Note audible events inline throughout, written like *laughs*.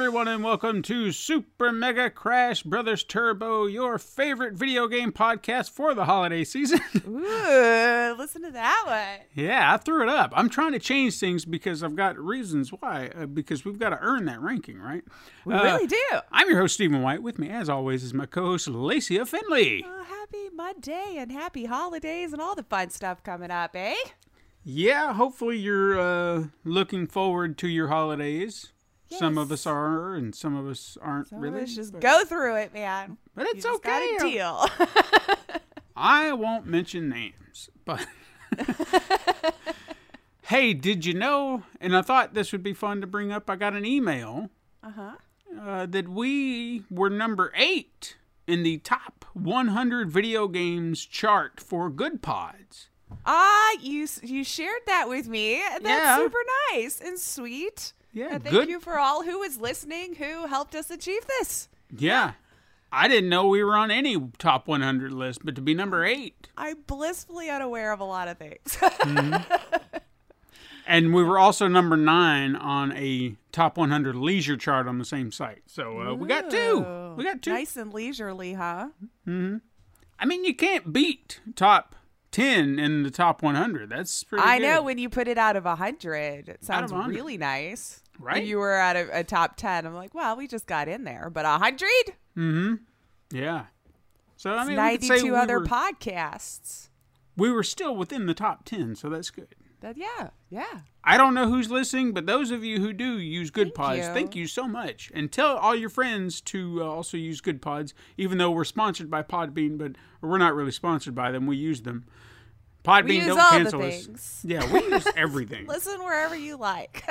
Everyone, and welcome to Super Mega Crash Brothers Turbo, your favorite video game podcast for the holiday season. *laughs* Ooh, listen to that one. yeah, I threw it up. I'm trying to change things because I've got reasons why. Uh, because we've got to earn that ranking, right? We Uh, really do. I'm your host, Stephen White. With me, as always, is my co-host, Lacey Finley. Oh, happy Monday and happy holidays and all the fun stuff coming up, eh? Yeah, hopefully you're uh, looking forward to your holidays. Some of us are, and some of us aren't So really. let's just but- go through it, man. but it's just okay. Got a deal. *laughs* I won't mention names, but *laughs* hey, did you know? And I thought this would be fun to bring up. I got an email uh-huh. uh, that we were number eight in the top 100 video games chart for Good Pods. Ah, you you shared that with me. That's Yeah. super nice and sweet. Yeah, And thank good. you for all who was listening, who helped us achieve this. Yeah, I didn't know we were on any top 100 list, but to be number eight, I'm blissfully unaware of a lot of things. and we were also number nine on a top 100 leisure chart on the same site. So uh, we got two. We got two. Nice and leisurely, huh? Hmm. I mean, you can't beat top 10 in the top 100. That's pretty I good. know when you put it out of a hundred, it sounds 100. really nice. Right? You were at a, a top ten, I'm like, well, we just got in there, but a hundred, Yeah. So, I mean, we could ninety-two we other were, podcasts. we were still within the top 10, so that's good. That yeah, yeah. I don't know who's listening, but those of you who do use Good Thank Pods, you. thank you so much. And tell all your friends to uh, also use Good Pods, even though we're sponsored by Podbean, but we're not really sponsored by them. We use them. Podbean We use don't all the cancel us. things. Yeah, we use *laughs* everything. Listen wherever you like.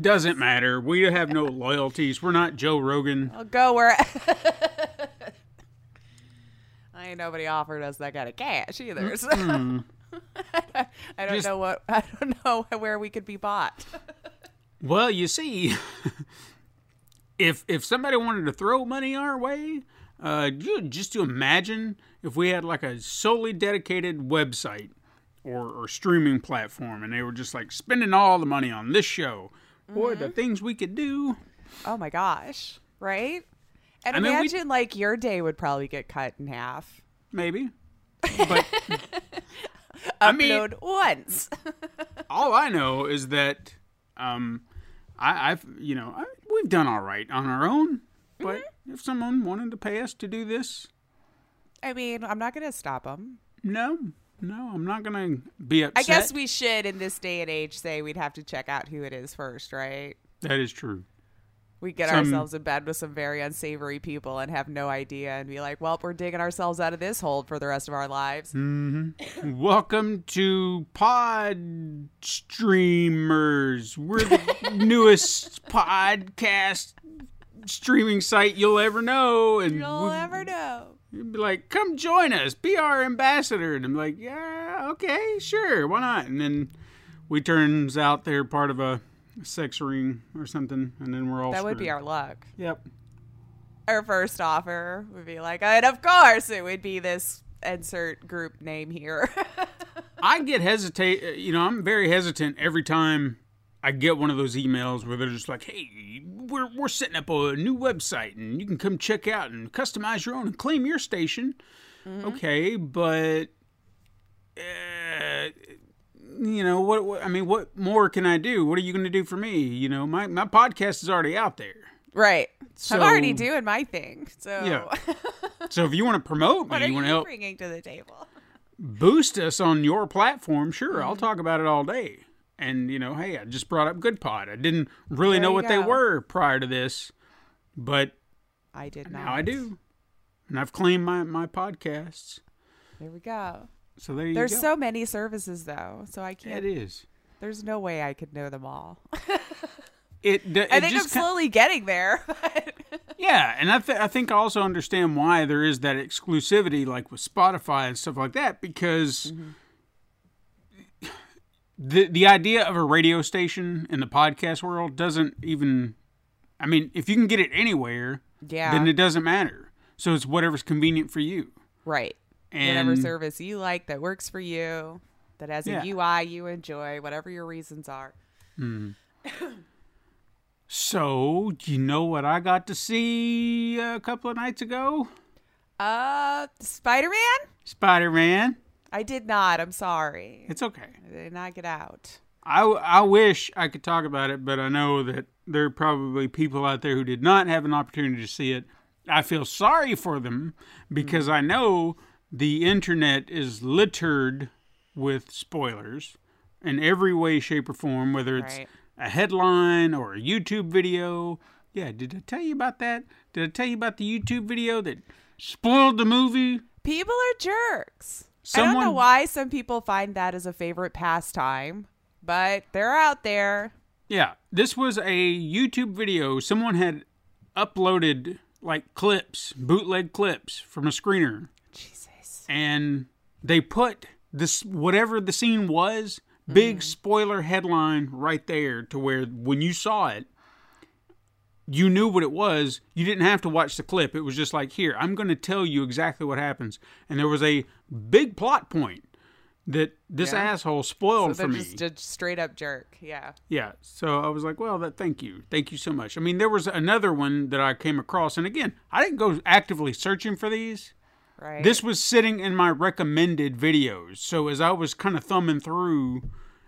Doesn't matter. We have no loyalties. We're not Joe Rogan. I'll go where. *laughs* I ain't nobody offered us that kind of cash either. So. *laughs* I don't Just- know what I don't know where we could be bought. Well, you see, if if somebody wanted to throw money our way, uh, just to imagine if we had like a solely dedicated website or, or streaming platform, and they were just like spending all the money on this show. Boy, the things we could do. Oh my gosh! Right? And I mean, we- imagine like your day would probably get cut in half. Maybe, but *laughs* I mean, once. *laughs* all I know is that um, I, I've you know I, we've done all right on our own. But if someone wanted to pay us to do this, I mean, I'm not gonna stop them. No, no, I'm not gonna be upset. I guess we should, in this day and age, say we'd have to check out who it is first, right? that is true. We get Some- ourselves in bed with some very unsavory people and have no idea, and be like, "Well, we're digging ourselves out of this hole for the rest of our lives." Mm-hmm. Welcome to Pod Streamers. We're the *laughs* newest podcast streaming site you'll ever know, and You'll ever know. You'd be like, "Come join us, be our ambassador," and I'm like, "Yeah, okay, sure, why not?" And then we turns out they're part of a sex ring or something, and then we're all That would be our luck. yep. Our first offer would be like, and of course, it would be this insert group name here. *laughs* I get hesitate. uh, You know, I'm very hesitant every time I get one of those emails where they're just like, "Hey, we're we're setting up a new website, and you can come check out and customize your own and claim your station." Okay, but uh, you know what, what? I mean, what more can I do? What are you going to do for me? You know, my my podcast is already out there. right. So- I'm already doing my thing. So, Yeah. So if you want to promote me, *laughs* you want to help bringing to the table? boost us on your platform, sure, I'll Mm-hmm. talk about it all day. And you know, hey, I just brought up Good Pod. I didn't really There know what they were prior to this, but I did not. now I do. and I've claimed my my podcasts. There we go. So there you There's go. so many services though, so I can't. It is. There's no way I could know them all. *laughs* It, d- I it think I'm slowly getting there. *laughs* Yeah, and I, th- I think I also understand why there is that exclusivity, like with Spotify and stuff like that, because mm-hmm. The the idea of a radio station in the podcast world doesn't even. I mean, if you can get it anywhere, yeah. then it doesn't matter. So it's whatever's convenient for you. right. And Whatever service you like that works for you, that has a UI you enjoy, whatever your reasons are. *coughs* so, you know what I got to see a couple of nights ago? Uh, Spider Man? Spider Man. I did not. I'm sorry. It's okay. I did not get out. I, I wish I could talk about it, but I know that there are probably people out there who did not have an opportunity to see it. I feel sorry for them because I know the internet is littered with spoilers in every way, shape, or form, whether it's Right. a headline or a YouTube video. Yeah, did I tell you about that? Did I tell you about the YouTube video that spoiled the movie? People are jerks. I don't know why some people find that as a favorite pastime, but they're out there. Yeah, this was a YouTube video. Someone had uploaded like clips, bootleg clips from a screener, Jesus. and they put this whatever the scene was, big mm. spoiler headline right there to where when you saw it, you knew what it was. You didn't have to watch the clip. It was just like, here, I'm going to tell you exactly what happens. And there was a big plot point that this Yeah. asshole spoiled they're for me. just a straight up jerk. Yeah. Yeah. So I was like, well, that thank you. Thank you so much. I mean, there was another one that I came across and again, I didn't go actively searching for these. Right. This was sitting in my recommended videos. So as I was kind of thumbing through,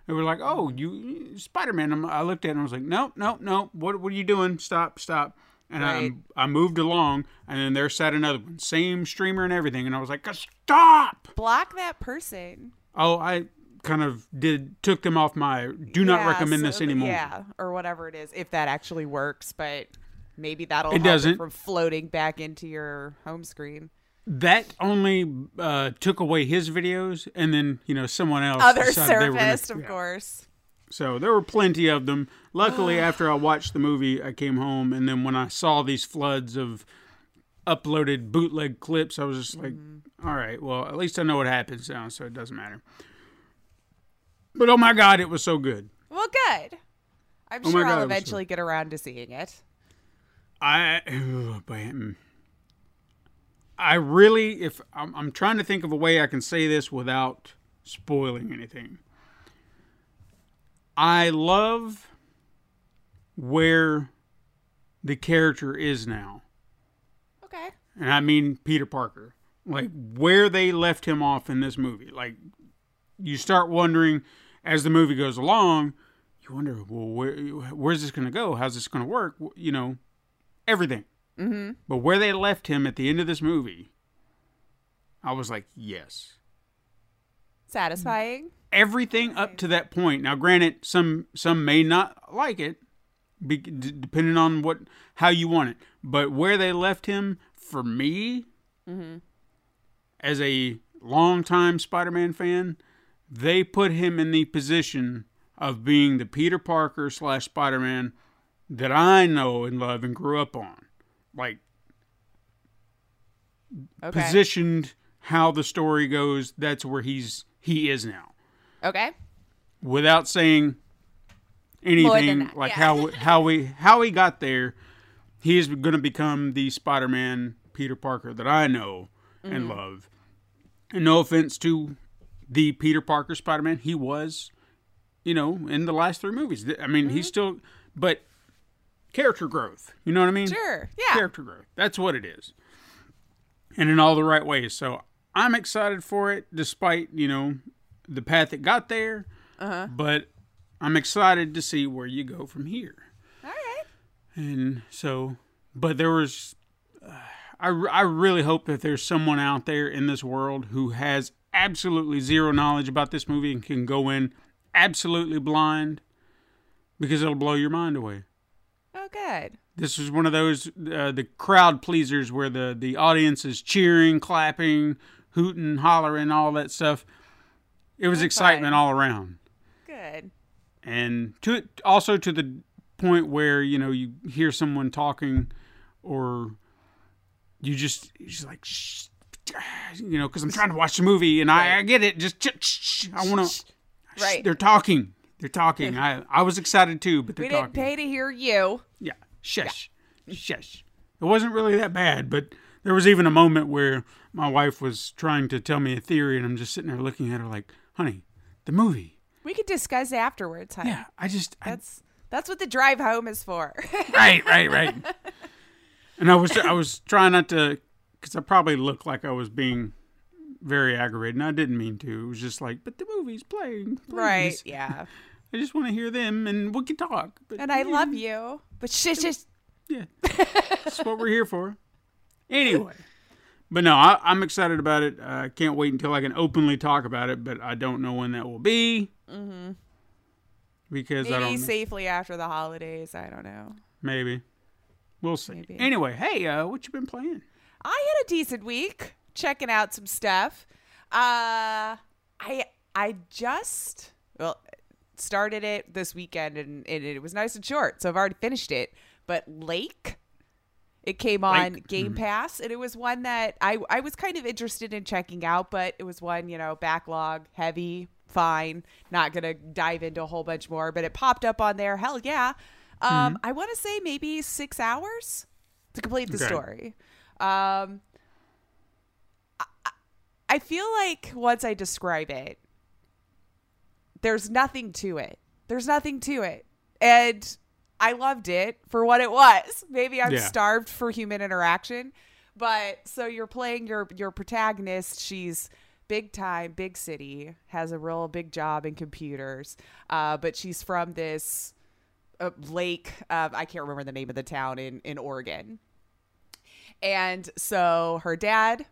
it was like, "Oh, you Spider-Man." I looked at it and I was like, "Nope, nope, nope. What what are you doing? Stop, stop." And Right. I I moved along and then there sat another one, same streamer and everything, and I was like, "Stop!" block that person. Oh, I kind of did took them off my do not Yeah, recommend so this anymore. Yeah, or whatever it is, if that actually works, but maybe that'll It help doesn't. from floating back into your home screen. That only uh, took away his videos, and then you know someone else Other were gonna- of yeah. course. So there were plenty of them. Luckily, after I watched the movie, I came home, and then when I saw these floods of uploaded bootleg clips, I was just like, Mm-hmm. "All right, well, at least I know what happens now, so it doesn't matter." But oh my god, it was so good. Well, good. I'm Oh sure God, I'll eventually get around to seeing it. I, *sighs* oh. I really, if I'm, I'm trying to think of a way I can say this without spoiling anything. I love where the character is now, Okay. and I mean Peter Parker. Like where they left him off in this movie. Like you start wondering as the movie goes along. You wonder, well, where, where's this going to go? How's this going to work? You know, everything. Mm-hmm. But where they left him at the end of this movie, I was like, yes. Satisfying. Everything up to that point. Now, granted, some some may not like it, be, d- depending on what how you want it. But where they left him, for me, mm-hmm. as a longtime Spider-Man fan, they put him in the position of being the Peter Parker slash Spider-Man that I know and love and grew up on. Like Okay. positioned how the story goes, that's where he's he is now. Okay. Without saying anything like yeah. how how we how he got there, he is going to become the Spider-Man Peter Parker that I know Mm-hmm. and love. And no offense to the Peter Parker Spider-Man, he was, you know, in the last three movies. I mean, Mm-hmm. he's still, but character growth. You know what I mean? Sure. Yeah. character growth. That's what it is. And in all the right ways. So I'm excited for it, despite, you know, the path it got there. Uh-huh. But I'm excited to see where you go from here. All right. And so, but there was, uh, I, I really hope that there's someone out there in this world who has absolutely zero knowledge about this movie and can go in absolutely blind because it'll blow your mind away. Oh, good. this was one of those uh, the crowd pleasers where the the audience is cheering, clapping, hooting, hollering, all that stuff. It was That's excitement fine. all around, Good. and to also to the point where you know you hear someone talking, or you just you're just like shh, you know because I'm trying to watch the movie and I, I get it just shh, shh, shh, I want to Right. they're talking they're talking *laughs* I I was excited too but they're We talking didn't pay to hear you. Yeah shush shush it wasn't really that bad but there was even a moment where my wife was trying to tell me a theory and I'm just sitting there looking at her like honey the movie We could discuss afterwards, honey. yeah I just I, That's that's what the drive home is for. *laughs* right, right, right. And I was I was trying not to, because I probably looked like I was being very aggravated, and I didn't mean to. It was just like, but the movie's playing, right. Yeah. I just want to hear them, and we can talk. But, And I love you. But shh, shh. Yeah, that's what we're here for. Anyway, but no, I, I'm excited about it. I can't wait until I can openly talk about it, but I don't know when that will be. Mm-hmm. Because I don't Maybe safely after the holidays. I don't know. maybe we'll see. Maybe. Anyway, hey, uh, what you been playing? I had a decent week checking out some stuff. Uh I I just well started it this weekend and, and it was nice and short, so I've already finished it. But Lake it came on Lake. Game Pass and it was one that I I was kind of interested in checking out, but it was one, you know, backlog heavy, fine, not going to dive into a whole bunch more, but it popped up on there. Hell yeah. Um I want to say maybe 6 hours to complete the Okay. story. Um I- I feel like once I describe it, there's nothing to it. There's nothing to it. And I loved it for what it was. *laughs* Maybe I'm Yeah. starved for human interaction. But so you're playing your your protagonist, she's big time, big city, has a real big job in computers. Uh, but she's from this uh, lake, uh, I can't remember the name of the town in in Oregon. And so her dad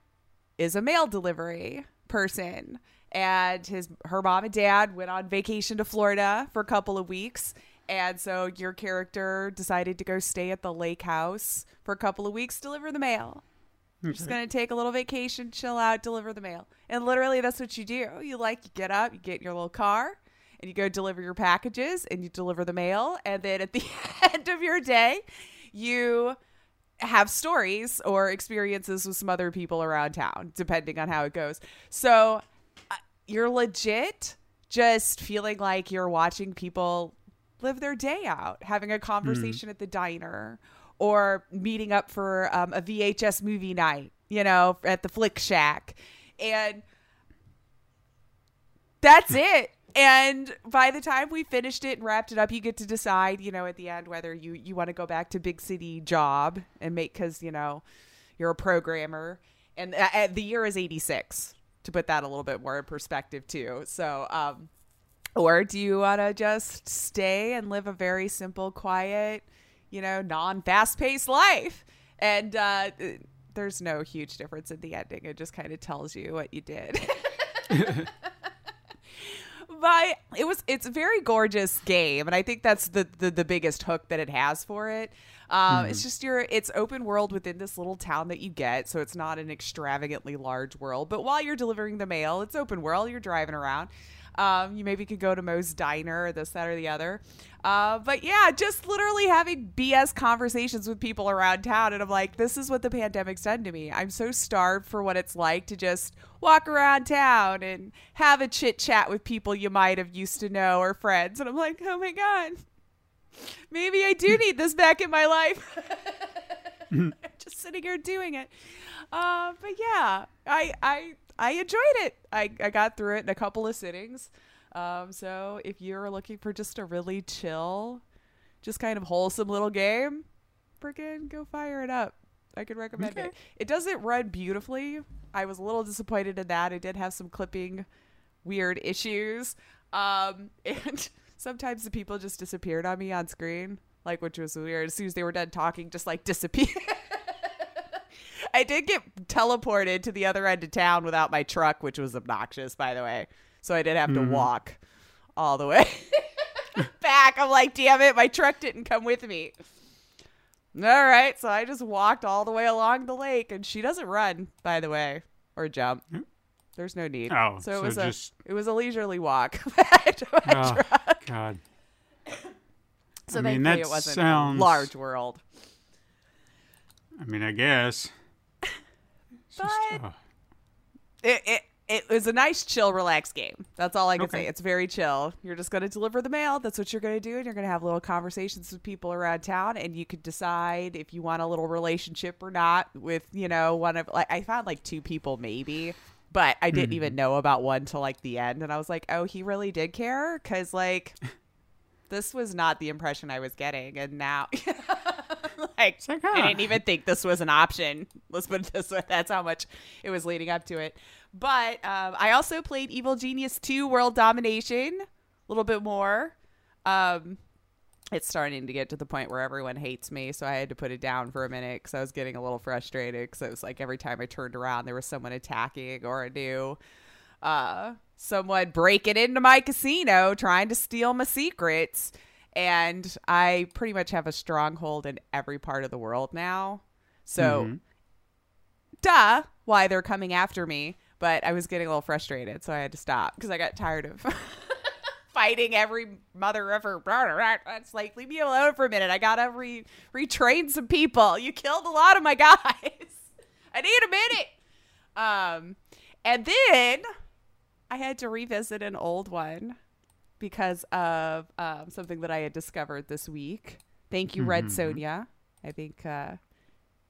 is a mail delivery person and his her mom and dad went on vacation to Florida for a couple of weeks. And so your character decided to go stay at the lake house for a couple of weeks deliver the mail. Just gonna take a little vacation chill out deliver the mail. And literally that's what you do. You like you get up you get in your little car and you go deliver your packages and you deliver the mail. And then at the *laughs* end of your day you have stories or experiences with some other people around town, depending on how it goes. So you're legit just feeling like you're watching people live their day out, having a conversation at the diner or meeting up for um, a VHS movie night, you know, at the Flick Shack. And that's it. And by the time we finished it and wrapped it up, you get to decide, you know, at the end whether you you want to go back to big city job and make because you know you're a programmer. And uh, uh, the year is '86 to put that a little bit more in perspective too. So, um, or do you want to just stay and live a very simple, quiet, you know, non-fast paced life? And uh, there's no huge difference in the ending. It just kind of tells you what you did. *laughs* but it was it's a very gorgeous game and i think that's the the, the biggest hook that it has for it um, it's just your it's open world within this little town that you get so it's not an extravagantly large world but while you're delivering the mail it's open world you're driving around um, you maybe could go to Moe's Diner or this, that, or the other. Uh, but yeah, just literally having BS conversations with people around town. And I'm like, this is what the pandemic's done to me. I'm so starved for what it's like to just walk around town and have a chit chat with people you might have used to know or friends. And I'm like, oh my God, maybe I do need this back in my life. *laughs* *laughs* just sitting here doing it. Uh, but yeah, I I I enjoyed it. I, I got through it in a couple of sittings. Um, so if you're looking for just a really chill, just kind of wholesome little game, freaking go fire it up. I could recommend Okay. it. It doesn't run beautifully. I was a little disappointed in that. It did have some clipping weird issues. Um, *laughs* and sometimes the people just disappeared on me on screen, like which was weird. As soon as they were done talking, just like disappear. *laughs* I did get teleported to the other end of town without my truck, which was obnoxious, by the way. So I did have to mm-hmm. walk all the way *laughs* back. I'm like, damn it, my truck didn't come with me. All right. So I just walked all the way along the lake, and she doesn't run, by the way, or jump. There's no need. Oh, so it so was just- a it was a leisurely walk. *laughs* back to my Oh, truck. God. *coughs* so I mean, that it wasn't sounds- a large world. I mean, I guess. *coughs* It's just, But- uh, it, it it was a nice, chill, relaxed game. That's all I can Okay. say. It's very chill. You're just going to deliver the mail. That's what you're going to do, and you're going to have little conversations with people around town, and you could decide if you want a little relationship or not with you know one of like I found like two people maybe. But I didn't even know about one till like the end, and I was like, "Oh, he really did care," because like, *laughs* this was not the impression I was getting, and now, *laughs* like, I didn't even think this was an option. *laughs* Let's put it this way. That's how much it was leading up to it. But um, I also played Evil Genius 2 World Domination a little bit more. Um, it's starting to get to the point where everyone hates me, so I had to put it down for a minute because I was getting a little frustrated. Because it was like every time I turned around, there was someone attacking or a new uh, someone breaking into my casino trying to steal my secrets. And I pretty much have a stronghold in every part of the world now. So, duh, why they're coming after me. But I was getting a little frustrated, so I had to stop because I got tired of *laughs* fighting every mother of ever. It's like, leave me alone for a minute. I gotta re- retrain some people. You killed a lot of my guys. *laughs* I need a minute. Um, and then I had to revisit an old one because of um, something that I had discovered this week. Thank you, Red Sonia. I think uh,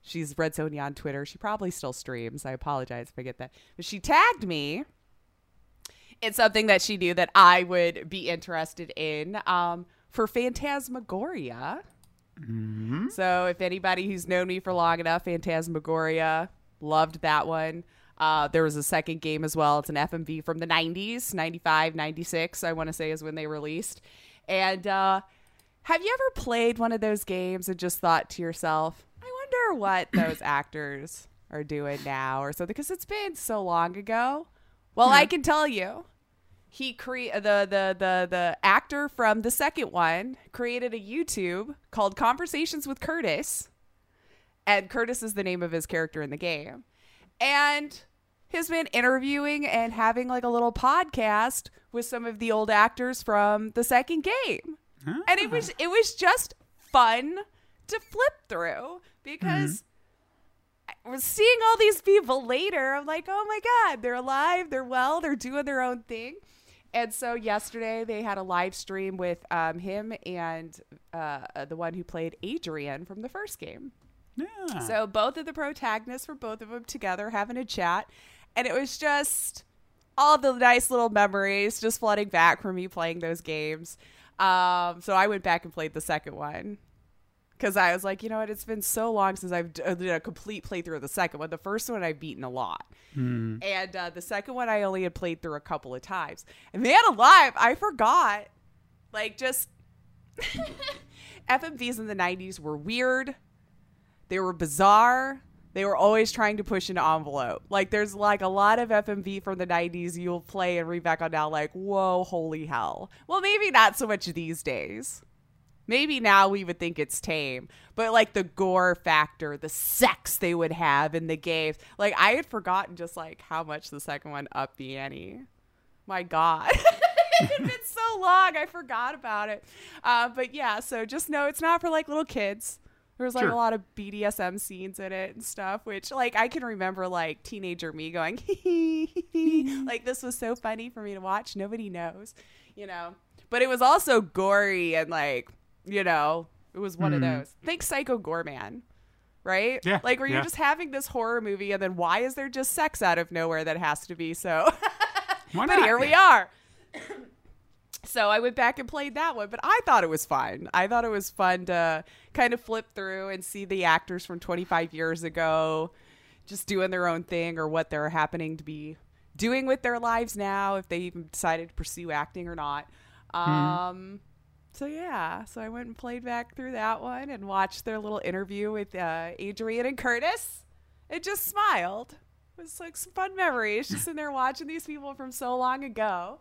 she's Red Sonia on Twitter. She probably still streams. I apologize if I get that. But she tagged me in something that she knew that I would be interested in um, for Phantasmagoria. So if anybody who's known me for long enough, Phantasmagoria, loved that one. Uh, there was a second game as well. It's an FMV from the 90s, 95, 96, I want to say is when they released. And uh, have you ever played one of those games and just thought to yourself, I wonder what those *coughs* actors are doing now or something? Because it's been so long ago. Well, I can tell you. He cre- the, the the the actor from the second one created a YouTube called Conversations with Curtis, and Curtis is the name of his character in the game, and has been interviewing and having like a little podcast with some of the old actors from the second game, and it was ah. it was just fun to flip through because. Was seeing all these people later. I'm like, oh my God, they're alive, they're well, they're doing their own thing. And so yesterday they had a live stream with um, him and uh, the one who played Adrienne from the first game. Yeah. So both of the protagonists were both of them together having a chat, and it was just all the nice little memories just flooding back from me playing those games. Um, so I went back and played the second one because I was like, you know what, it's been so long since I've d- uh, a complete playthrough of the second one. The first one I've beaten a lot, and uh, the second one I only had played through a couple of times. And man alive, I forgot. Like just *laughs* FMVs in the '90s were weird. They were bizarre. They were always trying to push an envelope. Like there's like a lot of FMV from the 90s you'll play and read back on now like, whoa, holy hell. Well, maybe not so much these days. Maybe now we would think it's tame, but like the gore factor, the sex they would have in the games. Like I had forgotten just like how much the second one upped the ante. My God. *laughs* it's been so long, I forgot about it. Uh, but yeah, so just know it's not for like little kids. There was like Sure. a lot of BDSM scenes in it and stuff, which like I can remember like teenager me going, *laughs* *laughs* like this was so funny for me to watch. Nobody knows, you know. But it was also gory and like, you know, it was one of those. Think Psycho Goreman, right? Yeah, Like where you're just having this horror movie and then why is there just sex out of nowhere that has to be so? *laughs* Why *laughs* but here we are. *coughs* so I went back and played that one, but I thought it was fun. I thought it was fun to kind of flip through and see the actors from 25 years ago just doing their own thing or what they're happening to be doing with their lives now, if they even decided to pursue acting or not. Um, so yeah, so I went and played back through that one and watched their little interview with uh, Adrienne and Curtis. It just smiled. It was like some fun memories just in there *laughs* watching these people from so long ago.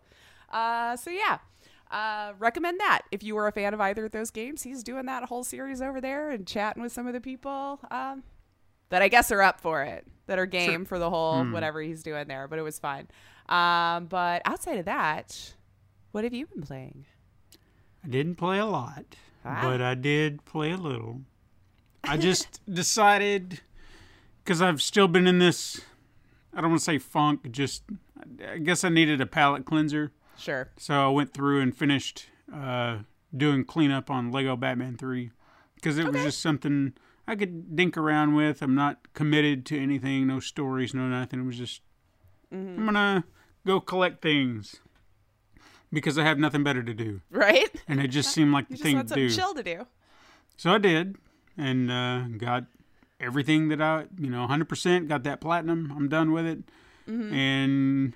Uh, so yeah. uh, recommend that if you were a fan of either of those games. He's doing that whole series over there and chatting with some of the people um, that I guess are up for it, that are game for the whole whatever he's doing there. But it was fun. Um, but outside of that, what have you been playing? I didn't play a lot, Ah. but I did play a little. I just *laughs* decided because I've still been in this. I don't want to say funk. Just I guess I needed a palate cleanser, Sure. so I went through and finished uh, doing cleanup on Lego Batman Three because it was just something I could dink around with. I'm not committed to anything. No stories. No nothing. It was just Mm-hmm. I'm gonna go collect things because I have nothing better to do, Right? and it just seemed like the thing to do. chill to do. So I did, and uh, got everything that I, you know, 100%. Got that platinum. I'm done with it. And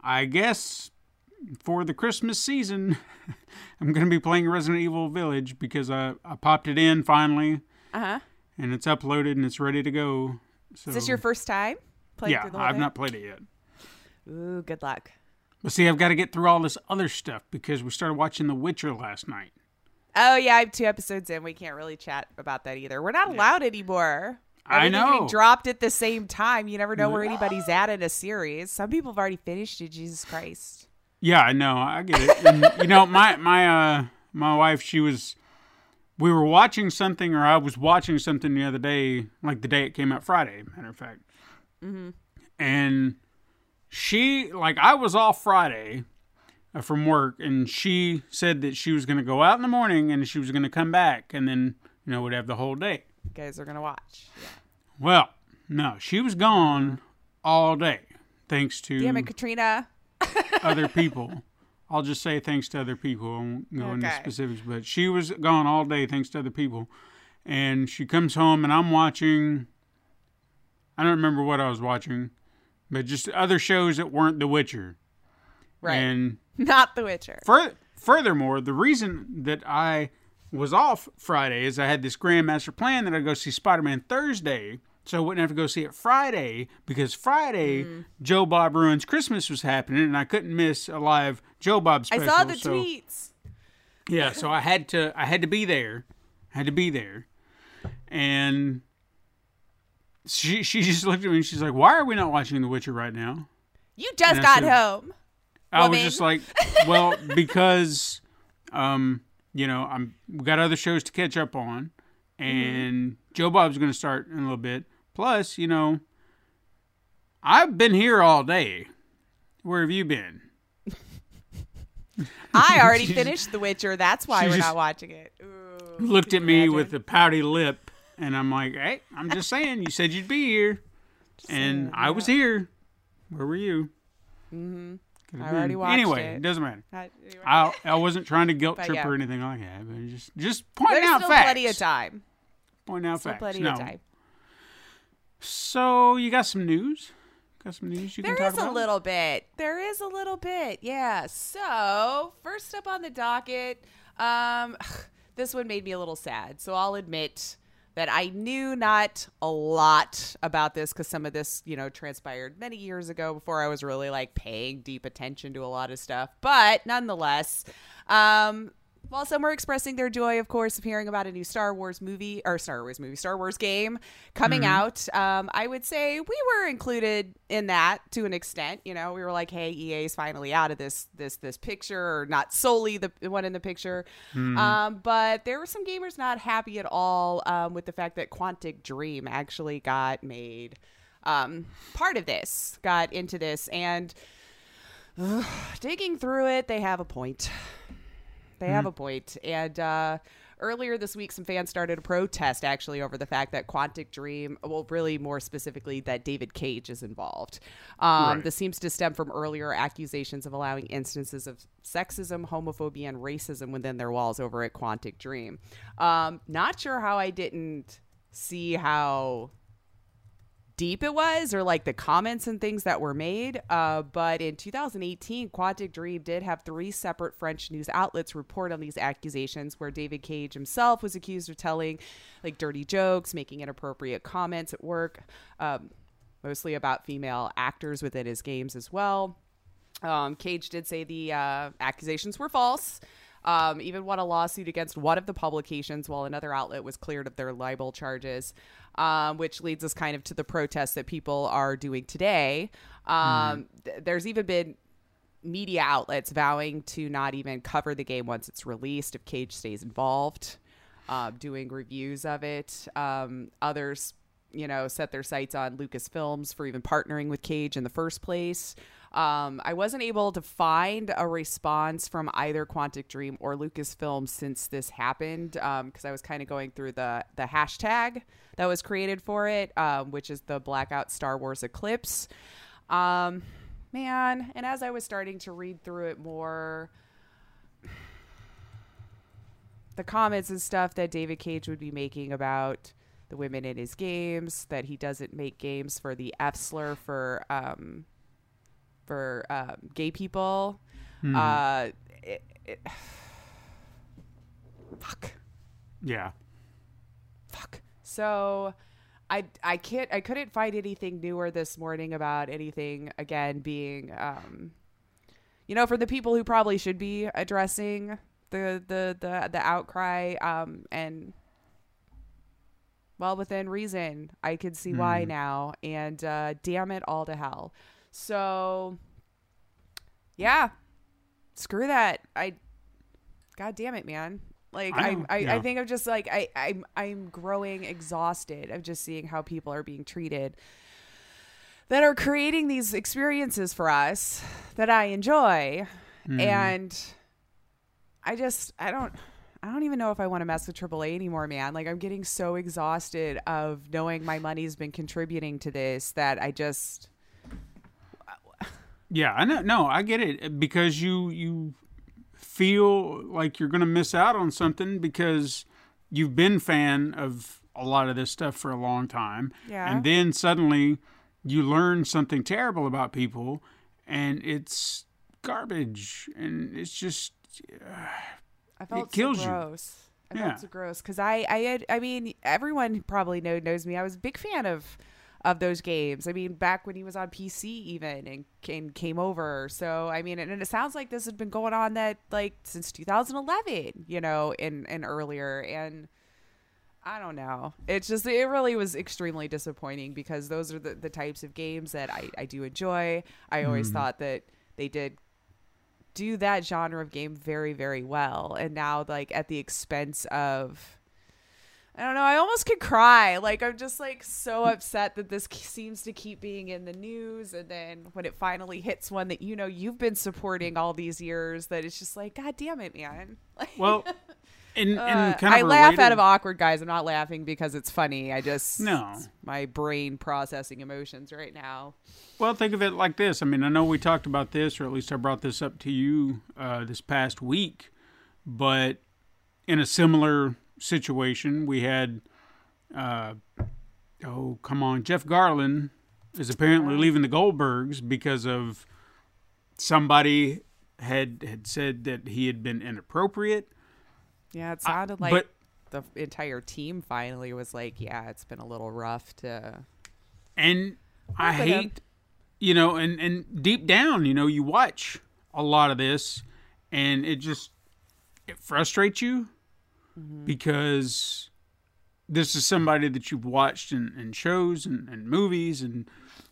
I guess for the Christmas season, *laughs* I'm going to be playing Resident Evil Village because I, I popped it in finally, Uh huh. and it's uploaded and it's ready to go. So Is this your first time playing yeah, through the whole I've thing? not played it yet. Ooh, good luck. But see, I've got to get through all this other stuff because we started watching The Witcher last night. Oh yeah, I have two episodes in. We can't really chat about that either. We're not allowed anymore. I know. getting dropped at the same time. You never know where anybody's at in a series. Some people have already finished it. Jesus Christ. Yeah, I know. I get it. And, you know, my my uh my wife, she was we were watching something or I was watching something the other day, like the day it came out Friday, matter of fact. Mm-hmm. And she like I was off Friday uh, from work and she said that she was going to go out in the morning and she was going to come back and then, you know, would have the whole day. You guys are gonna watch. Yeah. Well, no, she was gone all day thanks to Damn it, Katrina. *laughs* other people. I'll just say thanks to other people. I won't go into specifics, but she was gone all day thanks to other people. And she comes home and I'm watching I don't remember what I was watching, but just other shows that weren't The Witcher. Right. And *laughs* Not The Witcher. fur- furthermore, the reason that I was off Friday is I had this Grandmaster plan that I'd go see Spider Man Thursday, so I wouldn't have to go see it Friday because Friday Mm. Joe Bob Ruins Christmas was happening and I couldn't miss a live Joe Bob special. I saw the so, tweets. Yeah, so I had to I had to be there. I had to be there. And she she just looked at me and she's like, "Why are we not watching The Witcher right now?" You just And I got said- home. I was just like, well, *laughs* because, um, you know, I'm we got other shows to catch up on, and Joe Bob's going to start in a little bit. Plus, you know, I've been here all day. Where have you been? *laughs* I already *laughs* finished The Witcher. That's why we're not watching it. Ooh, Looked at me imagine? with a pouty lip, and I'm like, hey, I'm just saying, you said you'd be here, and saying, I was here. Where were you? Mm-hmm. Could've I already watched Anyway, it. doesn't matter. I, I I wasn't trying to guilt trip yeah. or anything like that, but just just pointing There's out still facts. plenty of time. Pointing out Still facts. plenty no. of time. So you got some news? Got some news you There can talk is a little bit. There is a little bit. Yeah. So first up on the docket, um, *sighs* this one made me a little sad. So I'll admit that I knew not a lot about this because some of this, you know, transpired many years ago before I was really like paying deep attention to a lot of stuff. But nonetheless, um, while some were expressing their joy, of course, of hearing about a new Star Wars movie or Star Wars movie, Star Wars game coming out, um, I would say we were included in that to an extent. You know, we were like, "Hey, EA is finally out of this this this picture, or not solely the one in the picture." Um, but there were some gamers not happy at all um, with the fact that Quantic Dream actually got made um, part of this, got into this, and digging through it, they have a point. They have a point. And uh, earlier this week, some fans started a protest actually over the fact that Quantic Dream, well, really more specifically, that David Cage is involved. Um, Right. This seems to stem from earlier accusations of allowing instances of sexism, homophobia, and racism within their walls over at Quantic Dream. Um, not sure how I didn't see how deep it was or like the comments and things that were made. Uh, but in 2018, Quantic Dream did have three separate French news outlets report on these accusations where David Cage himself was accused of telling like dirty jokes, making inappropriate comments at work, um, mostly about female actors within his games as well. Um, Cage did say the uh, accusations were false. Um, even won a lawsuit against one of the publications while another outlet was cleared of their libel charges, um, which leads us kind of to the protests that people are doing today. Um, th- there's even been media outlets vowing to not even cover the game once it's released if Cage stays involved, uh, doing reviews of it. Um, others, you know, set their sights on Lucasfilms for even partnering with Cage in the first place. Um, I wasn't able to find a response from either Quantic Dream or Lucasfilm since this happened because I was kind of going through the the hashtag that was created for it, um, which is the Blackout Star Wars Eclipse. Um, man, and as I was starting to read through it more, the comments and stuff that David Cage would be making about the women in his games, that he doesn't make games for the F slur for um, for um, gay people. Uh, it, it, *sighs* fuck, Yeah. fuck. So, I I can't I couldn't find anything newer this morning about anything again being um, you know, for the people who probably should be addressing the the the the outcry um and well within reason i can see why now and uh damn it all to hell so yeah. Screw that. I god damn it man. Like I i know, I, I think i'm just like i i'm i'm growing exhausted of just seeing how people are being treated that are creating these experiences for us that i enjoy. Hmm. And I just I don't I don't even know if I want to mess with AAA anymore, man. Like I'm getting so exhausted of knowing my money's been contributing to this that I just Yeah, I know. No, I get it eh, because you you feel like you're going to miss out on something because you've been fan of a lot of this stuff for a long time, Yeah. and then suddenly you learn something terrible about people, and it's garbage, and it's just I felt kills so you. gross. I Yeah. felt so gross because I I had I mean everyone probably know knows me. I was a big fan of of those games. I mean back when he was on PC even and came came over. So I mean and, it sounds like this had been going on that like since 2011, you know, and and earlier and. I don't know. It's just it really was extremely disappointing because those are the, the types of games that I, I do enjoy. I always mm-hmm. thought that they did do that genre of game very very well and now like at the expense of I don't know, I almost could cry. Like I'm just like so upset that this seems to keep being in the news and then when it finally hits one that you know you've been supporting all these years that it's just like god damn it, man. Like *laughs* well, and, uh, and kind of I laugh out of awkward guys. I'm not laughing because it's funny. I just No. my brain processing emotions right now. Well, think of it like this. I mean, I know we talked about this, or at least I brought this up to you uh, this past week, but in a similar situation, we had, uh, oh, come on, Jeff Garlin is apparently leaving the Goldbergs because of somebody had had said that he had been inappropriate. Yeah, it sounded like but the entire team finally was like, yeah, it's been a little rough to and I hate, you know, and and deep down, you know, you watch a lot of this, and it just it frustrates you Mm-hmm. because this is somebody that you've watched in, in shows and, and movies, and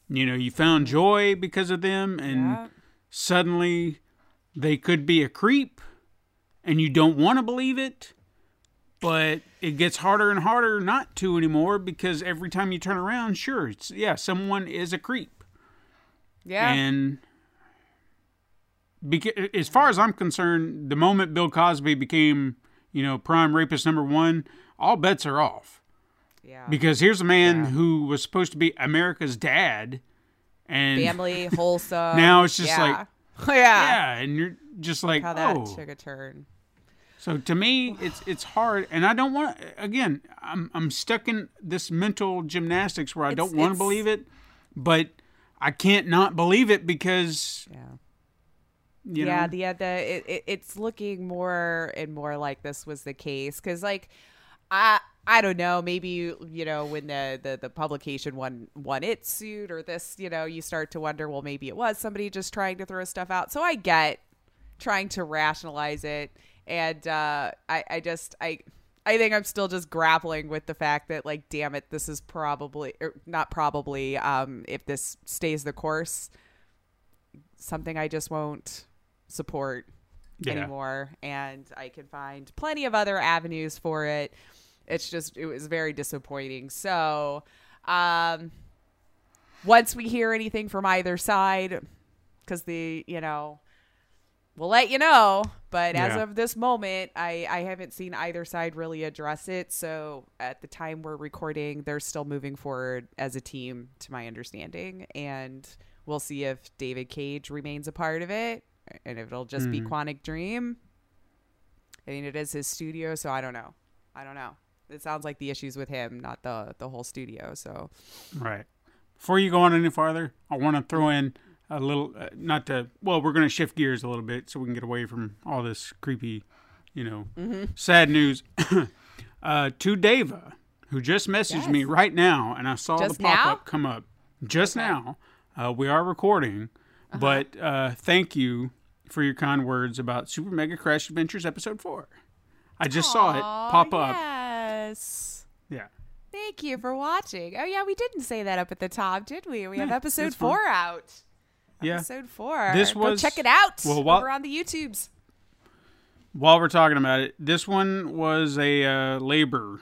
you know, you found joy because of them, and Mm-hmm. Yeah. suddenly they could be a creep, and you don't want to believe it. But it gets harder and harder not to anymore because every time you turn around, sure, it's, yeah, someone is a creep. Yeah. And because, as far as I'm concerned, the moment Bill Cosby became, you know, prime rapist number one, all bets are off. yeah. Because here's a man Yeah. who was supposed to be America's dad, and Family, *laughs* wholesome. Now it's just yeah. like- *laughs* yeah. yeah, and you're just like, How that oh. took a turn. So to me, it's it's hard, and I don't want. Again, I'm I'm stuck in this mental gymnastics where I It's- don't want to believe it, but I can't not believe it because Yeah. You yeah, know. the uh, the it, it, it's looking more and more like this was the case because like I I don't know. Maybe you know when the, the the publication won won its suit or this, you know, you start to wonder. Well, maybe it was somebody just trying to throw stuff out. So I get trying to rationalize it, and uh, I I just I. I think I'm still just grappling with the fact that, like, damn it, this is probably, or not probably, um, if this stays the course, something I just won't support Yeah. anymore. And I can find plenty of other avenues for it. It's just, it was very disappointing. So, um, once we hear anything from either side, because the, you know, we'll let you know. But as of this moment, I, I haven't seen either side really address it. So at the time we're recording, they're still moving forward as a team, to my understanding. And we'll see if David Cage remains a part of it and if it'll just be Quantic Dream. I mean, it is his studio, so I don't know. I don't know. It sounds like the issues with him, not the the whole studio. So Right. Before you go on any farther, I want to throw in a little, uh, not to, well, we're going to shift gears a little bit so we can get away from all this creepy, you know, sad news. *coughs* uh, to Deva, who just messaged me right now, and I saw Just the pop up come up just now. Uh, we are recording, Uh-huh. but uh, thank you for your kind words about Super Mega Crash Adventures Episode 4. I just saw it pop up. Yes. Yeah. Thank you for watching. Oh yeah, we didn't say that up at the top, did we? We have episode that's fine. four out. Yeah. Episode four. This Go was- check it out. well, while- over on the YouTubes. while we're talking about it, this one was a uh, labor.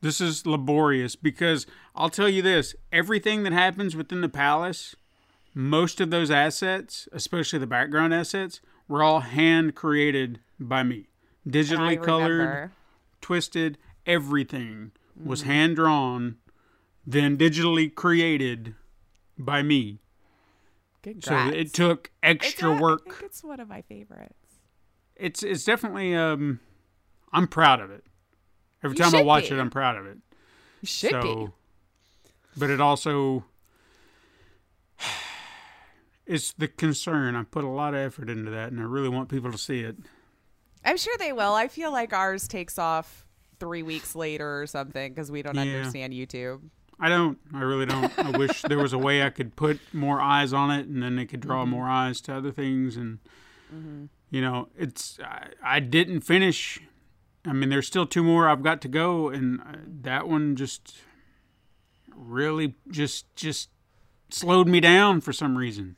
This is laborious because I'll tell you this: everything that happens within the palace, most of those assets, especially the background assets, were all hand created by me, digitally colored, remember. twisted. Everything was hand drawn, then digitally created by me. So it took It's extra a- I work. think it's one of my favorites. it's it's definitely um I'm proud of it. Every You time I watch be. it, I'm proud of it. You should so, be. but it also it's the concern. I put a lot of effort into that, and I really want people to see it. I'm sure they will. I feel like ours takes off three weeks later or something because we don't Yeah. understand YouTube. I don't. I really don't. I wish *laughs* there was a way I could put more eyes on it, and then they could draw more eyes to other things. And you know, it's I, I didn't finish. I mean, there's still two more I've got to go, and uh, that one just really just just slowed me down for some reason.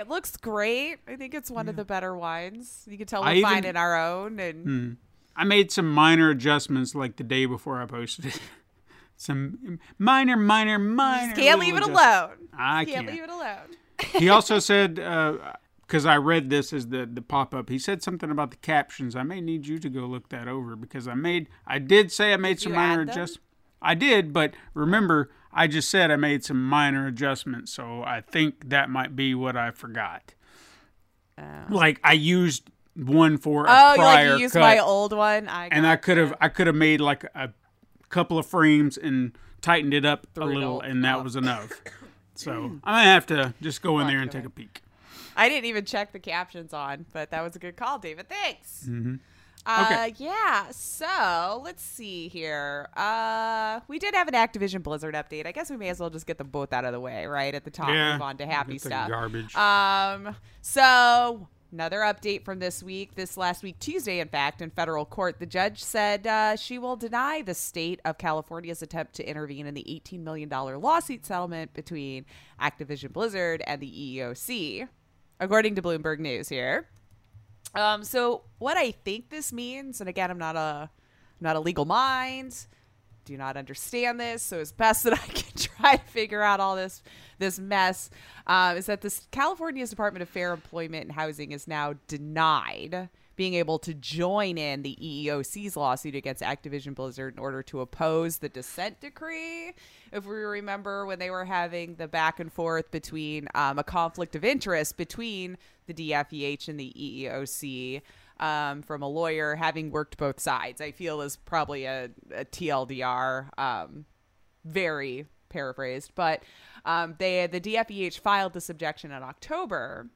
It looks great. I think it's one of the better ones. You can tell we're fine in our own, and hmm. I made some minor adjustments like the day before I posted it. *laughs* some minor, minor, minor. just can't leave it alone. I can't, can't. leave it alone. he also *laughs* said uh, because I read this as the the pop up. He said something about the captions. I may need you to go look that over because I made I did say I made some minor adjustments. I did, but remember I just said I made some minor adjustments, so I think that might be what I forgot. Like I used one for a Oh, prior like you used cut, my old one. I and I could have I could have made like a couple of frames and tightened it up a little, and that up. was enough. *coughs* So I'm gonna have to just go in there and take a peek. I didn't even check the captions on, but that was a good call, David. Thanks. Mm-hmm. Uh, Okay. yeah. So let's see here. Uh, we did have an Activision Blizzard update. I guess we may as well just get them both out of the way, right at the top. Yeah, Move on to happy stuff. garbage. Um. So another update from this week. This last week, Tuesday, in fact, in federal court, the judge said uh, she will deny the state of California's attempt to intervene in the $18 million lawsuit settlement between Activision Blizzard and the EEOC, according to Bloomberg News here. Um, so what I think this means, and again, I'm not a, I'm not a legal mind, do not understand this. So as best *laughs* that I can try to figure out all this, this mess, um, is that this California's Department of Fair Employment and Housing is now denied being able to join in the EEOC's lawsuit against Activision Blizzard in order to oppose the dissent decree. If we remember when they were having the back and forth between um, a conflict of interest between the DFEH and the EEOC um, from a lawyer having worked both sides, I feel is probably a, a TLDR. Um, very paraphrased, but um, they the DFEH filed this objection in October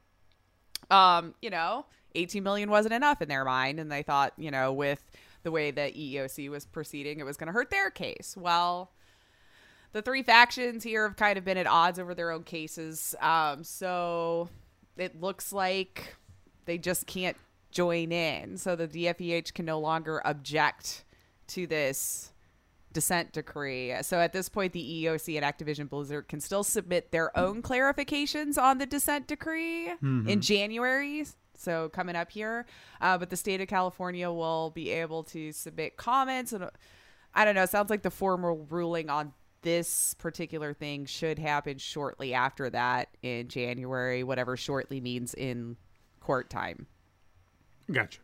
um, you know, 18 million wasn't enough in their mind. And they thought, you know, with the way that EEOC was proceeding, it was going to hurt their case. Well, the three factions here have kind of been at odds over their own cases. Um, so it looks like they just can't join in. So the DFEH can no longer object to this dissent decree. So at this point, the EEOC and Activision Blizzard can still submit their own clarifications on the dissent decree in January. So coming up here, uh, but the state of California will be able to submit comments and. uh, I don't know. It sounds like the formal ruling on this particular thing should happen shortly after that in January, whatever shortly means in court time. Gotcha.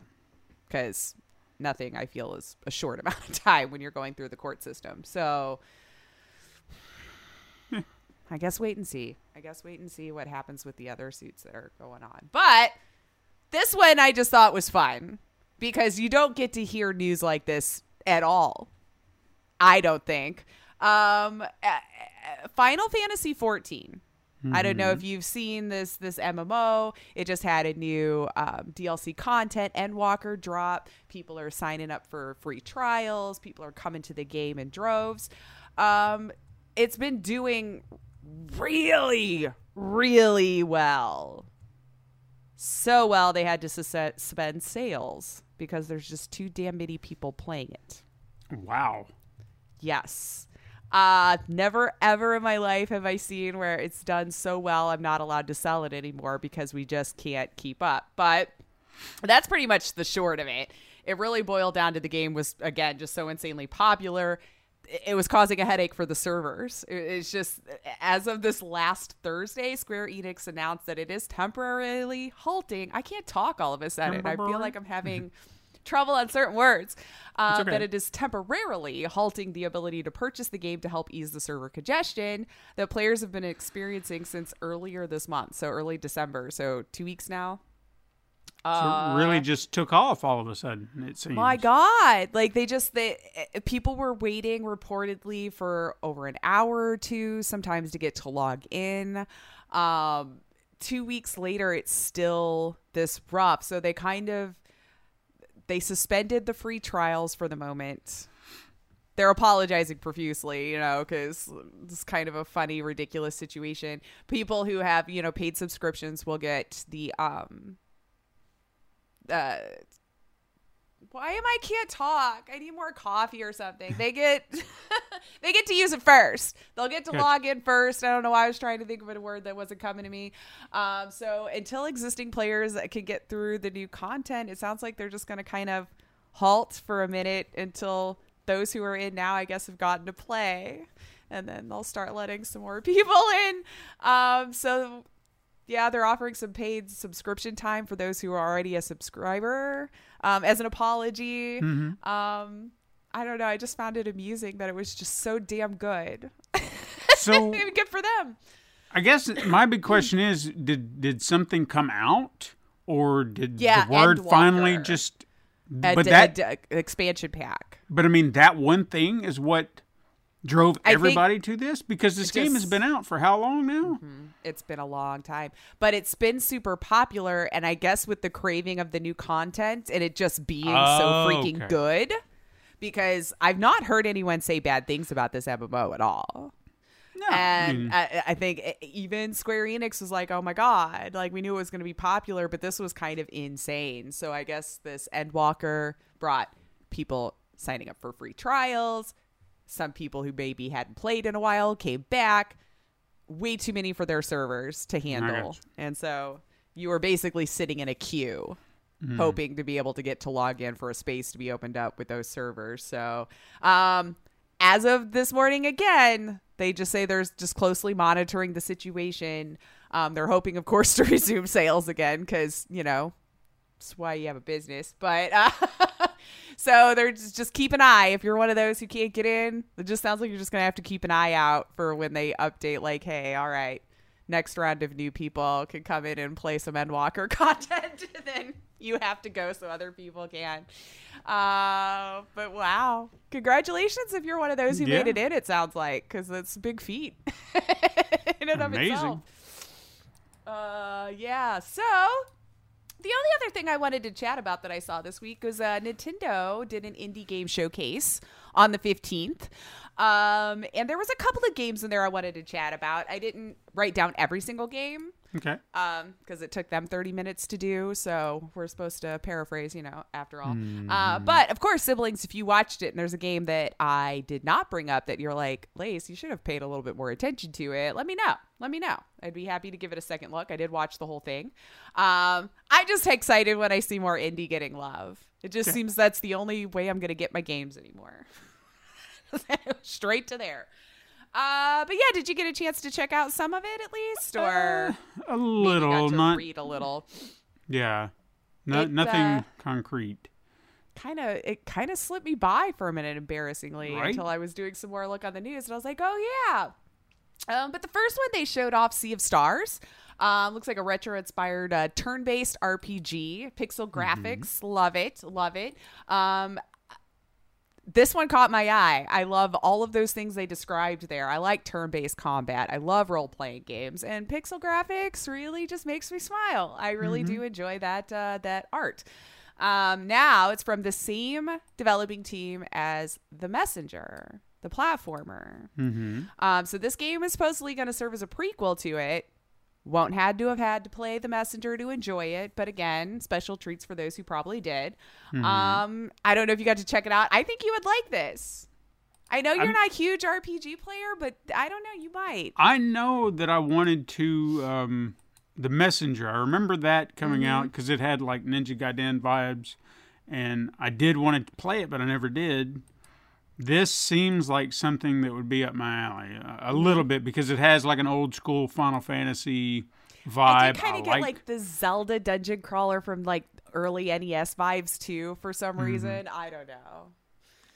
Because nothing I feel is a short *laughs* amount of time when you're going through the court system. So I guess wait and see. I guess wait and see what happens with the other suits that are going on. But this one I just thought was fun because you don't get to hear news like this at all. I don't think. Um, Final Fantasy 14. I don't know if you've seen this this MMO. It just had a new um, DLC content, and Endwalker drop. People are signing up for free trials. People are coming to the game in droves. Um, it's been doing really, really well. So well, they had to suspend sales because there's just too damn many people playing it. Wow. Yes. Uh never ever in my life have I seen where it's done so well I'm not allowed to sell it anymore because we just can't keep up. But that's pretty much the short of it. It really boiled down to the game was again just so insanely popular. It- was causing a headache for the servers. It's just as of this last Thursday, Square Enix announced that it is temporarily halting. I can't talk all of a sudden. I feel like I'm having *laughs* trouble on certain words. Uh, okay. That it is temporarily halting the ability to purchase the game to help ease the server congestion that players have been experiencing since earlier this month, so early December, so two weeks now. Uh, really just took off all of a sudden. It seems. My God, like they just they eh, people were waiting reportedly for over an hour or two, sometimes to get to log in. Um, two weeks later, it's still this rough. So they kind of they suspended the free trials for the moment. They're apologizing profusely, you know, because it's kind of a funny, ridiculous situation. People who have, you know, paid subscriptions will get the um uh why am I can't talk? I need more coffee or something. They get *laughs* they get to use it first. They'll get to log in first. I don't know why I was trying to think of a word that wasn't coming to me. Um, so until existing players can get through the new content, it sounds like they're just going to kind of halt for a minute until those who are in now, I guess, have gotten to play, and then they'll start letting some more *laughs* people in. Um, so yeah, they're offering some paid subscription time for those who are already a subscriber um, as an apology. Um, I don't know. I just found it amusing that it was just so damn good. So *laughs* good for them. I guess my big *clears throat* question is: Did did something come out, or did Yeah, the word Endwalker. finally just? A but that, a d- expansion pack. but I mean, that one thing is what drove everybody to this because this game has been out for how long now? Mm-hmm. It's been a long time, but it's been super popular. And I guess with the craving of the new content and it just being so Oh, freaking okay. good, because I've not heard anyone say bad things about this MMO at all. No, and mean, I, I think even Square Enix was like, "Oh my god!" Like we knew it was going to be popular, but this was kind of insane. So I guess this Endwalker brought people signing up for free trials. Some people who maybe hadn't played in a while came back. Way too many for their servers to handle, and so you were basically sitting in a queue. Hoping to be able to get to log in for a space to be opened up with those servers. So, um, as of this morning again they just say they're just closely monitoring the situation um, they're hoping of course *laughs* to resume sales again because you know that's why you have a business but uh, *laughs* so they're just, just keep an eye. If you're one of those who can't get in it just sounds like you're just gonna have to keep an eye out for when they update like hey all right next round of new people can come in and play some endwalker *laughs* content then you have to go so other people can. Uh, but wow. Congratulations if you're one of those who made it in it sounds like because it's a big feat *laughs* in and of Amazing. itself. Uh, yeah so The only other thing I wanted to chat about that I saw this week was uh, Nintendo did an indie game showcase on the 15th. Um, and there was a couple of games in there I wanted to chat about. I didn't write down every single game Okay. um because it took them 30 minutes to do so we're supposed to paraphrase you know after all. Uh but of course siblings if you watched it and there's a game that i did not bring up that you're like lace you should have paid a little bit more attention to it. Let me know. Let me know. I'd be happy to give it a second look. I did watch the whole thing. Um i'm just excited when i see more indie getting love. It just seems that's the only way i'm gonna get my games anymore. *laughs* Straight to there uh, but yeah, did you get a chance to check out some of it at least, or A maybe little, not read a little? yeah, no, nothing uh, concrete. Kind of, it kind of slipped me by for a minute, embarrassingly, Right. until I was doing some more look on the news, and I was like, oh yeah. Um, but the first one they showed off, Sea of Stars. Um, looks like a retro-inspired uh, turn-based RPG, pixel graphics. Love it, love it. Um, this one caught my eye. I love all of those things they described there. I like turn-based combat. I love role-playing games, and pixel graphics really just makes me smile. I really do enjoy that uh, that art. Um, now it's from the same developing team as The Messenger, the platformer. Um, so this game is supposedly going to serve as a prequel to it. Won't had to have had to play the messenger to enjoy it, but again, special treats for those who probably did. Um, I don't know if you got to check it out. I think you would like this. I know you're I'm- not a huge RPG player, but I don't know, you might. I know that I wanted to um, the messenger. I remember that coming out Mm-hmm. because it had like Ninja Gaiden vibes, and I did want to play it, but I never did. This seems like something that would be up my alley uh, a little bit because it has like an old school Final Fantasy vibe. I did kind of get like. like the Zelda dungeon crawler from like early NES vibes too, for some Mm-hmm. reason. I don't know.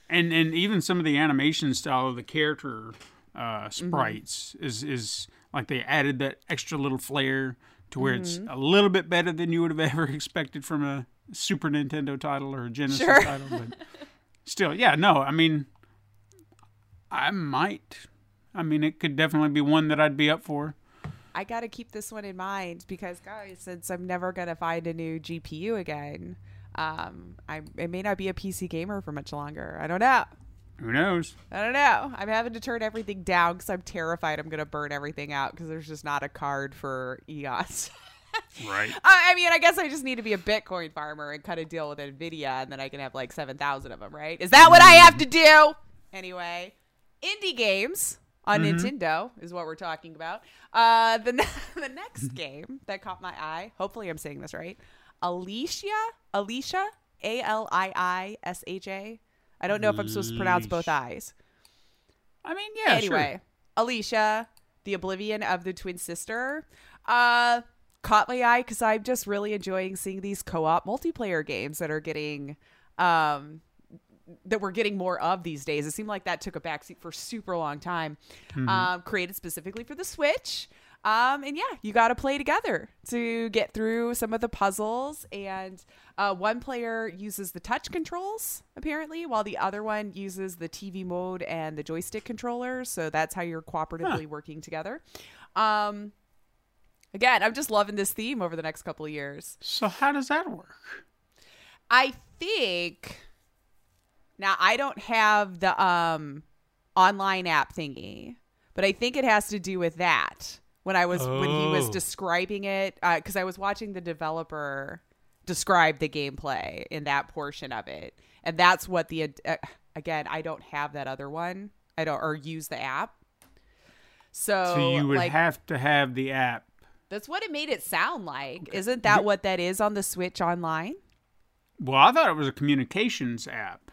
and and even some of the animation style of the character uh, Mm-hmm. sprites is is like they added that extra little flair to where it's Mm-hmm. a little bit better than you would have *laughs* ever expected from a Super Nintendo title or a Genesis Sure. title. But still, yeah, no, I mean, I might. I mean, it could definitely be one that I'd be up for. I got to keep this one in mind because, guys, since I'm never going to find a new GPU again, um, I it may not be a PC gamer for much longer. I don't know. Who knows? I don't know. I'm having to turn everything down because I'm terrified I'm going to burn everything out because there's just not a card for EOS. *laughs* Right. I I mean, I guess I just need to be a Bitcoin farmer and cut a deal with Nvidia, and then I can have like seven thousand of them, right? Is that what I have to do? Anyway, indie games on Nintendo is what we're talking about. Uh, the ne- *laughs* the next game that caught my eye. Hopefully, I'm saying this right. Alicia, Alicia, A L I I S H A. I don't know if I'm supposed to pronounce both eyes I mean, yeah, anyway, sure. Alicia, the Oblivion of the twin sister, uh, caught my eye because I'm just really enjoying seeing these co-op multiplayer games that are getting, um, that we're getting more of these days. It seemed like that took a backseat for a super long time. Um, created specifically for the Switch. Um, and yeah, you got to play together to get through some of the puzzles. And uh, one player uses the touch controls, apparently, while the other one uses the TV mode and the joystick controllers. So that's how you're cooperatively working together. Um, again, I'm just loving this theme over the next couple of years. So how does that work? I think now I don't have the um online app thingy, but I think it has to do with that. When I was when he was Oh. describing it, because I was watching the developer describe the gameplay in that portion of it, and that's what the uh, again I don't have that other one. I don't or use the app. So, So you would like have to have the app. that's what it made it sound like. Isn't that what that is on the Switch online? Well, I thought it was a communications app.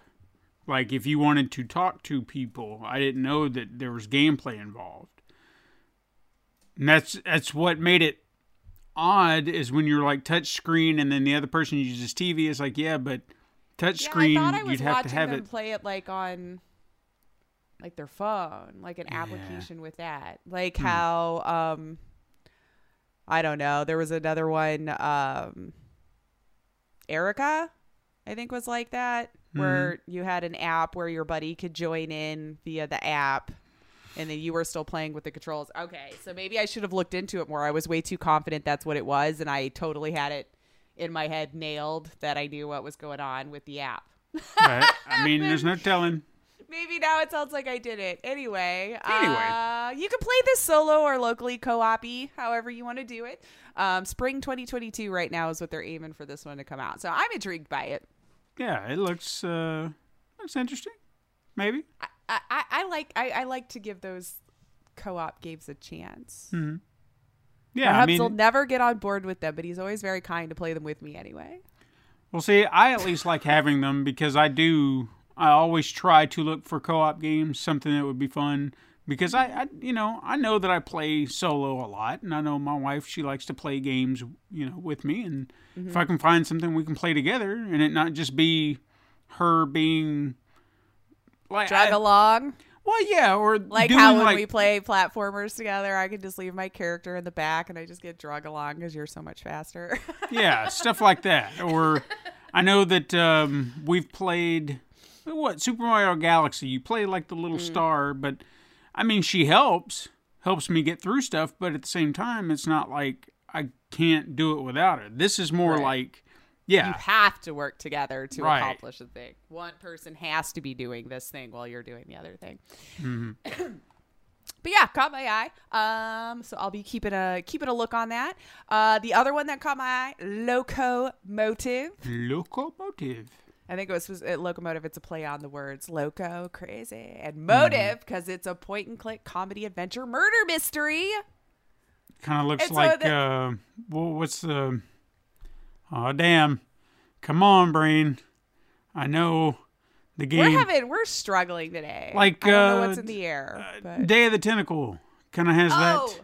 Like if you wanted to talk to people, I didn't know that there was gameplay involved. And that's that's what made it odd is when you're like touch screen and then the other person uses TV. It's like yeah, but touch screen Yeah, I thought I was you'd have watching to have them it. play it like on like their phone, like an application with that. Like Hmm. how um I don't know, there was another one um Erica I think was like that where Mm-hmm. you had an app where your buddy could join in via the app and then you were still playing with the controls. Okay, so maybe I should have looked into it more. I was way too confident that's what it was and I totally had it in my head nailed that I knew what was going on with the app. Right. I mean, *laughs* there's no telling. Maybe now it sounds like I did it. Anyway, Anyway. uh, you can play this solo or locally co-op however you want to do it. Um, spring 2022 right now is what they're aiming for this one to come out. So I'm intrigued by it. Yeah, it looks uh looks interesting. Maybe. I, I, I like I, I like to give those co-op games a chance. Yeah, I Perhaps mean, will never get on board with them, but he's always very kind to play them with me anyway. Well, see, I at least like having them because I do. I always try to look for co-op games, something that would be fun. Because I, I, you know, I know that I play solo a lot, and I know my wife she likes to play games, you know, with me. And Mm-hmm. if I can find something we can play together, and it not just be her being like, Drug I- along, well, yeah, or like how when like, we play platformers together, I can just leave my character in the back and I just get drug along because you're so much faster. *laughs* yeah, stuff like that. Or I know that um, we've played what Super Mario Galaxy. You play like the Mm. little star, but I mean, she helps helps me get through stuff. But at the same time, it's not like I can't do it without her. This is more Right. like, yeah. you have to work together to Right. accomplish a thing. One person has to be doing this thing while you're doing the other thing. Mm-hmm. *clears throat* but yeah, caught my eye. Um, so I'll be keeping a keeping a look on that. Uh, the other one that caught my eye, Locomotive. locomotive. I think it was, was it, Locomotive. It's a play on the words loco, crazy, and Mm-hmm. motive because it's a point and click comedy adventure murder mystery. Kind of looks It's like one uh, well, what's the? Oh damn! Come on, brain. I know the game. We're having we're struggling today. Like, I don't know uh, what's in the air. but- Day of the Tentacle kind of has Oh.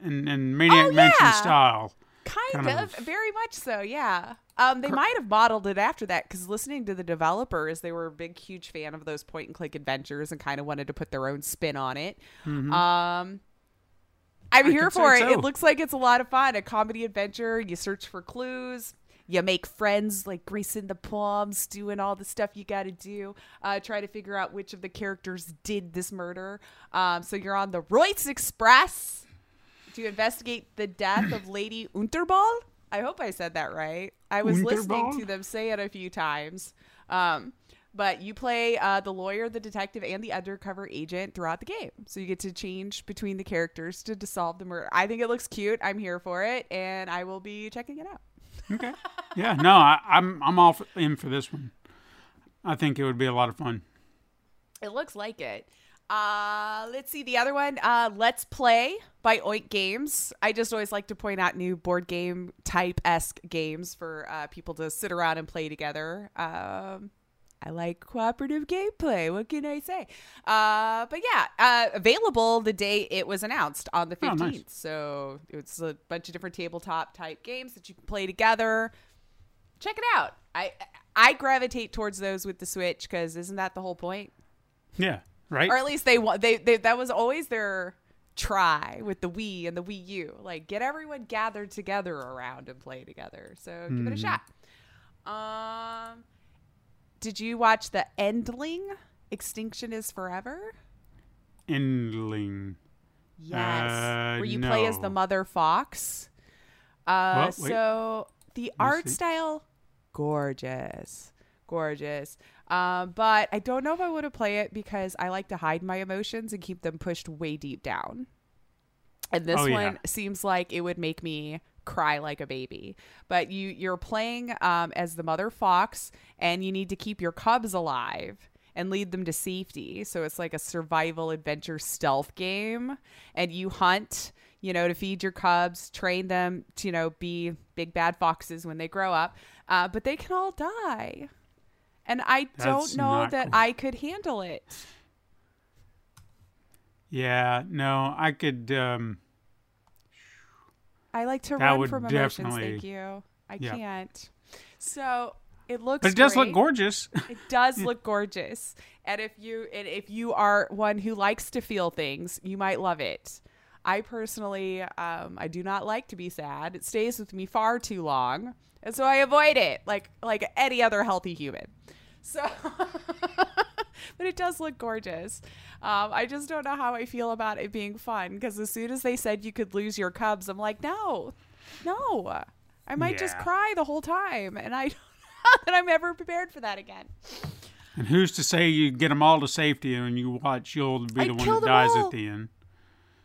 that in, in Maniac Oh, Mansion yeah. style. Kind, kind of, of- very much so, yeah. Um, they might have modeled it after that because listening to the developers, they were a big, huge fan of those point and click adventures and kind of wanted to put their own spin on it. Um, I'm Mm-hmm. I here for it. so. It looks like it's a lot of fun. A comedy adventure. You search for clues. You make friends, like greasing the palms, doing all the stuff you got to do. Uh, try to figure out which of the characters did this murder. Um, so you're on the Royce Express to investigate the death of Lady Unterball. I hope I said that right. I was listening to them say it a few times. Um, but you play uh, the lawyer, the detective, and the undercover agent throughout the game. So you get to change between the characters to, to solve the murder. I think it looks cute. I'm here for it, and I will be checking it out. Okay. yeah. No, I, I'm I'm all in for this one. I think it would be a lot of fun. It looks like it. Uh, let's see the other one. Uh, Let's Play by Oink Games. I just always like to point out new board game type esque games for uh, people to sit around and play together. Um, I like cooperative gameplay. What can I say? Uh, but yeah, uh, available the day it was announced on the Oh, 15th. nice. So it's a bunch of different tabletop type games that you can play together. Check it out. I I gravitate towards those with the Switch because isn't that the whole point? Yeah. Right. or at least they want they, they that was always their try with the Wii and the Wii U. Like get everyone gathered together around and play together. So give it a shot. Um did you watch the Endling? Extinction is Forever? Endling. Yes. Uh, Where you play as the mother fox. Uh? Wait. so the art style gorgeous. Gorgeous. Um, but I don't know if I would have play it because I like to hide my emotions and keep them pushed way deep down. And this Oh, yeah. one seems like it would make me cry like a baby. But you you're playing um, as the mother fox, and you need to keep your cubs alive and lead them to safety. So it's like a survival adventure stealth game, and you hunt. You know, to feed your cubs, train them to, you know, be big bad foxes when they grow up. Uh, but they can all die. And I That's don't know that cool. I could handle it. Yeah. No, I could. um I like to run from emotions. definitely- Thank you. I Yeah. can't. So it looks. But it does look gorgeous. *laughs* It does look gorgeous, and if you and if you are one who likes to feel things, you might love it. I personally, um, I do not like to be sad. It stays with me far too long, and so I avoid it, like like any other healthy human. So, *laughs* but it does look gorgeous. Um, I just don't know how I feel about it being fun because as soon as they said you could lose your cubs, I'm like, no, no, I might just cry the whole time, and I *laughs* don't know that I'm ever prepared for that again. And who's to say you get them all to safety and you watch you'll be I'd the one that dies all. at the end?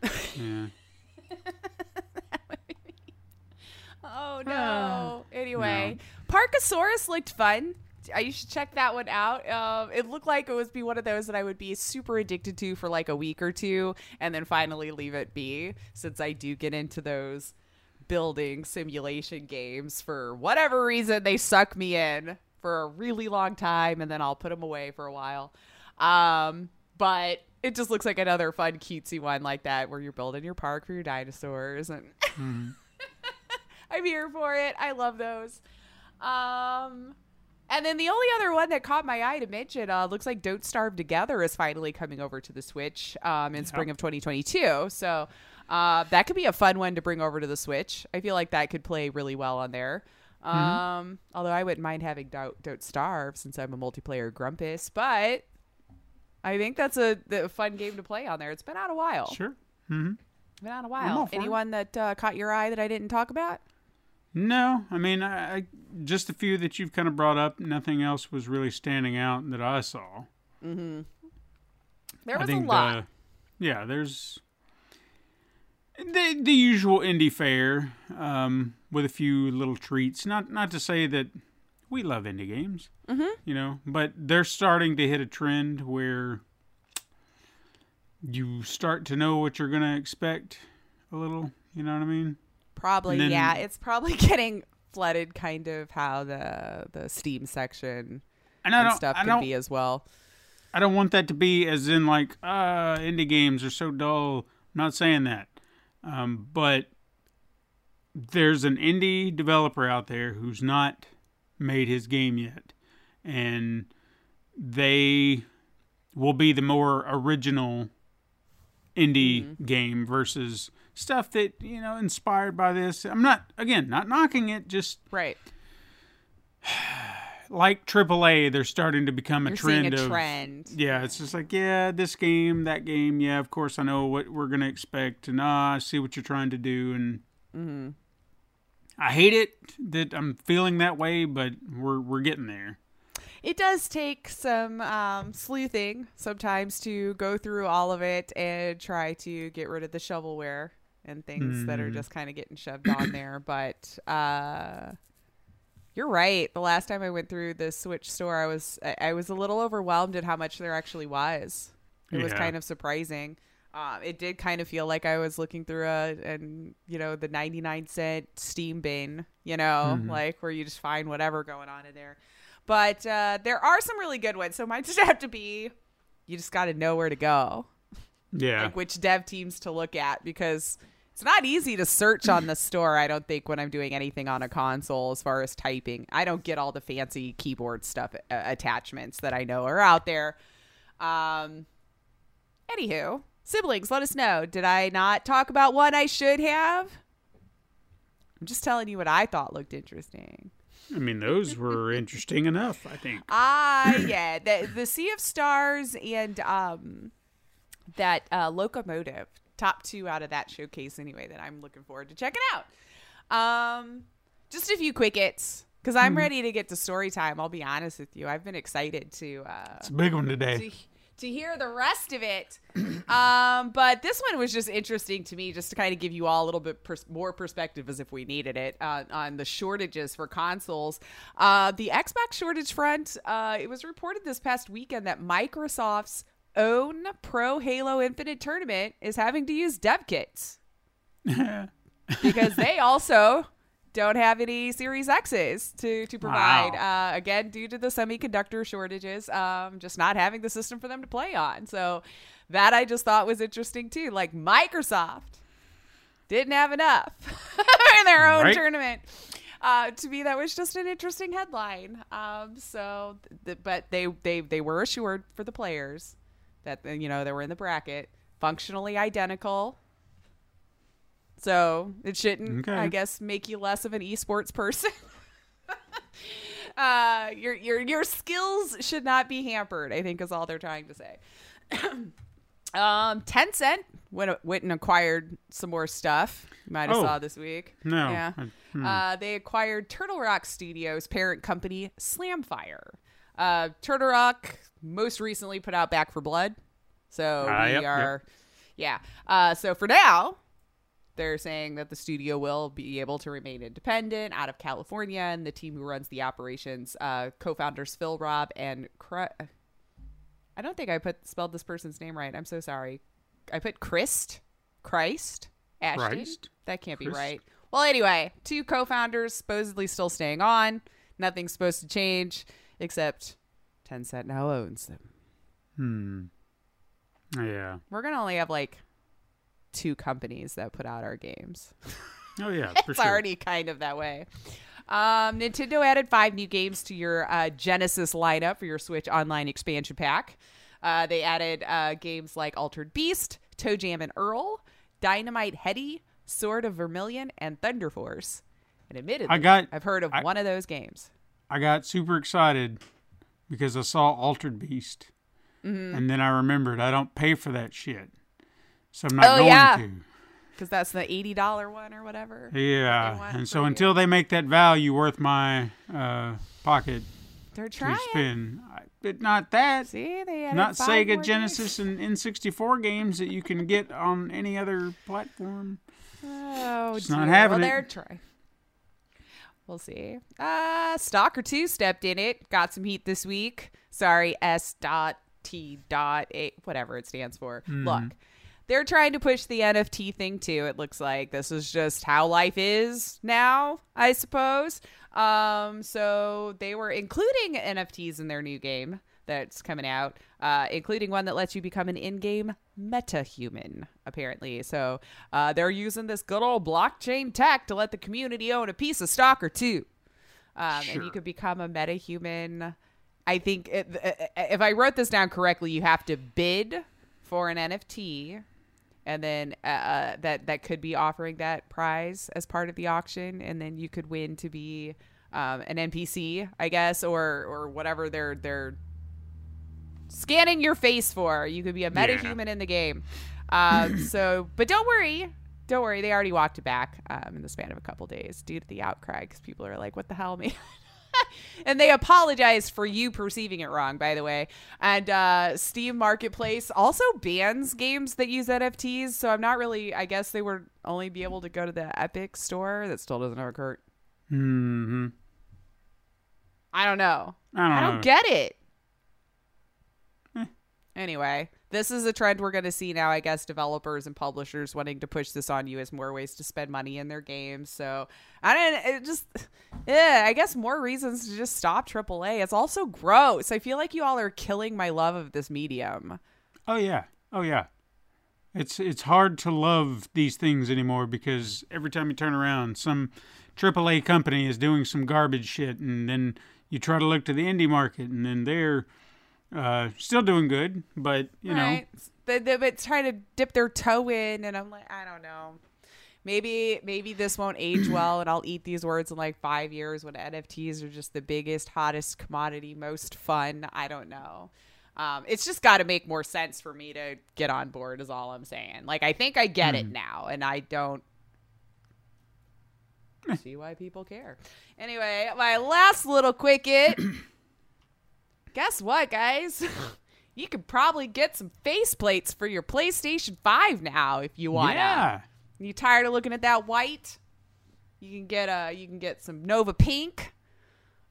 Yeah. *laughs* Oh *sighs* no. anyway, Parkosaurus looked fun. You should check that one out. Um, it looked like it would be one of those that I would be super addicted to for like a week or two, and then finally leave it be. Since I do get into those building simulation games for whatever reason, they suck me in for a really long time, and then I'll put them away for a while. Um, but it just looks like another fun, cutesy one like that, where you're building your park for your dinosaurs and. *laughs* I'm here for it. I love those. Um, and then the only other one that caught my eye to mention uh, looks like Don't Starve Together is finally coming over to the Switch um, in spring of 2022. So uh, that could be a fun one to bring over to the Switch. I feel like that could play really well on there. Um, Although I wouldn't mind having Don't, Don't Starve since I'm a multiplayer grumpus, but I think that's a, a fun game to play on there. It's been out a while. Sure. Been out a while. Anyone that uh, caught your eye that I didn't talk about? No, I mean, I, I just a few that you've kind of brought up. Nothing else was really standing out that I saw. There I was a lot. The, yeah, there's the the usual indie fare um, with a few little treats. Not not to say that we love indie games, mm-hmm. you know, but they're starting to hit a trend where you start to know what you're gonna expect a little. You know what I mean? Probably, then- yeah. It's probably *laughs* getting flooded, kind of how the the Steam section And and stuff I can be as well. I don't want that to be as in like, uh, indie games are so dull. I'm not saying that. Um, but there's an indie developer out there who's not made his game yet. And they will be the more original indie game versus stuff that, you know, inspired by this. I'm not, again, not knocking it, just Right. *sighs* like AAA, they're starting to become a You're trend a of trend. yeah, it's just like, yeah, this game, that game, yeah, of course I know what we're gonna expect, and ah, I see what you're trying to do, and Mm-hmm. I hate it that I'm feeling that way, but we're we're getting there. It does take some um, sleuthing sometimes to go through all of it and try to get rid of the shovelware and things that Mm. are just kind of getting shoved on *coughs* there. But uh, you're right. The last time I went through the Switch store, I was I, I was a little overwhelmed at how much there actually was. It was kind of surprising. Um, it did kind of feel like I was looking through a and you know the 99 cent Steam bin, you know, Mm-hmm. like where you just find whatever going on in there. But uh, there are some really good ones, so might *laughs* just have to be you just got to know where to go, Yeah, like which dev teams to look at because it's not easy to search on the *laughs* store. I don't think when I'm doing anything on a console as far as typing, I don't get all the fancy keyboard stuff uh, attachments that I know are out there. Um, anywho, siblings, let us know. Did I not talk about one I should have? I'm just telling you what I thought looked interesting. I mean those were *laughs* interesting enough. I think. Ah, *clears throat* yeah, the the Sea of Stars and um that uh, locomotive, top two out of that showcase anyway. That I'm looking forward to checking out. Um, just a few quick hits because I'm ready to get to story time. I'll be honest with you, I've been excited to uh, It's a big one to, today. to hear the rest of it. *clears throat* um, but this one was just interesting to me, just to kind of give you all a little bit pers- more perspective as if we needed it uh, on the shortages for consoles. Uh, the Xbox shortage front, uh, it was reported this past weekend that Microsoft's own Pro Halo Infinite tournament is having to use dev kits *laughs* because they also don't have any Series X's to to provide. Uh, again, due to the semiconductor shortages, um, just not having the system for them to play on. So that I just thought was interesting too. Like Microsoft didn't have enough *laughs* in their own Right. tournament. Uh, to me, that was just an interesting headline. Um, so, th- but they they they were assured for the players that you know they were in the bracket, functionally identical. So it shouldn't, Okay. I guess, make you less of an esports person. *laughs* uh, your your your skills should not be hampered. I think is all they're trying to say. *clears throat* um, Tencent went went and acquired some more stuff. You might have Oh. saw this week. No, Yeah. I- Uh, they acquired Turtle Rock Studios parent company Slamfire. Uh, Turtle Rock most recently put out Back 4 Blood, so Ah, we yep, yep. are, yeah. Uh, so for now, they're saying that the studio will be able to remain independent out of California, and the team who runs the operations, uh, co-founders Phil Robb and I don't think I put spelled this person's name right. I'm so sorry. I put Christ, Christ, Ashton. Christ? That can't be right. Well, anyway, two co-founders supposedly still staying on. Nothing's supposed to change except Tencent now owns them. Hmm. Yeah. We're gonna only have like two companies that put out our games. *laughs* Oh yeah. *laughs* For it's sure. already kind of that way. Um, Nintendo added five new games to your uh, Genesis lineup for your Switch Online expansion pack. Uh, they added uh, games like Altered Beast, ToeJam and Earl, Dynamite Headdy, Sword of Vermilion, and Thunder Force. And admittedly, I got- I've heard of I- one of those games. I got super excited because I saw Altered Beast, Mm-hmm. and then I remembered I don't pay for that shit, so I'm not Oh, going yeah. to. Because that's the eighty dollar one or whatever. Yeah, and so you. until they make that value worth my uh, pocket They're to trying. spend, I, but not that. See, they added Not Sega Genesis games. and N64 games that you can get on any other platform. Oh, It's not having well, it. they're trying. We'll see. Uh, Stalker 2 stepped in it. Got some heat this week. Sorry, S dot T dot A, whatever it stands for. Mm-hmm. Look, they're trying to push the NFT thing too. It looks like this is just how life is now, I suppose. Um, so they were including NFTs in their new game that's coming out, uh, including one that lets you become an in-game meta-human, apparently. So uh, they're using this good old blockchain tech to let the community own a piece of Stalker 2. Um, And you Sure. could become a meta-human. I think it, uh, if I wrote this down correctly, you have to bid for an NFT, and then uh, uh, that that could be offering that prize as part of the auction, and then you could win to be um, an NPC, I guess, or or whatever they're they're scanning your face for. You could be a meta human in the game. Um, *clears throat* so, but don't worry. Don't worry, they already walked it back um, in the span of a couple days due to the outcry because people are like, "What the hell, man?" And they apologize for you perceiving it wrong, by the way. And uh, Steam Marketplace also bans games that use NFTs. So I'm not really. I guess they would only be able to go to the Epic store. That still doesn't occur. hmm I don't know. I don't I don't get it. Anyway, this is a trend we're going to see now. I guess developers and publishers wanting to push this on you as more ways to spend money in their games. So I don't. It just, yeah. I guess more reasons to just stop AAA. It's also gross. I feel like you all are killing my love of this medium. Oh yeah. Oh yeah. It's it's hard to love these things anymore because every time you turn around, some AAA company is doing some garbage shit, and then you try to look to the indie market, and then they're uh, still doing good, but you know, right? They, they, but trying to dip their toe in, and I'm like, I don't know. Maybe maybe this won't age *clears throat* well, and I'll eat these words in like five years when NFTs are just the biggest, hottest commodity, most fun. I don't know. Um, it's just got to make more sense for me to get on board. Is all I'm saying. Like I think I get it now, and I don't see why people care. Anyway, my last little quickie. *clears throat* Guess what, guys? *laughs* you could probably get some faceplates for your PlayStation 5 now if you want. yeah. You tired of looking at that white? You can get uh you can get some Nova Pink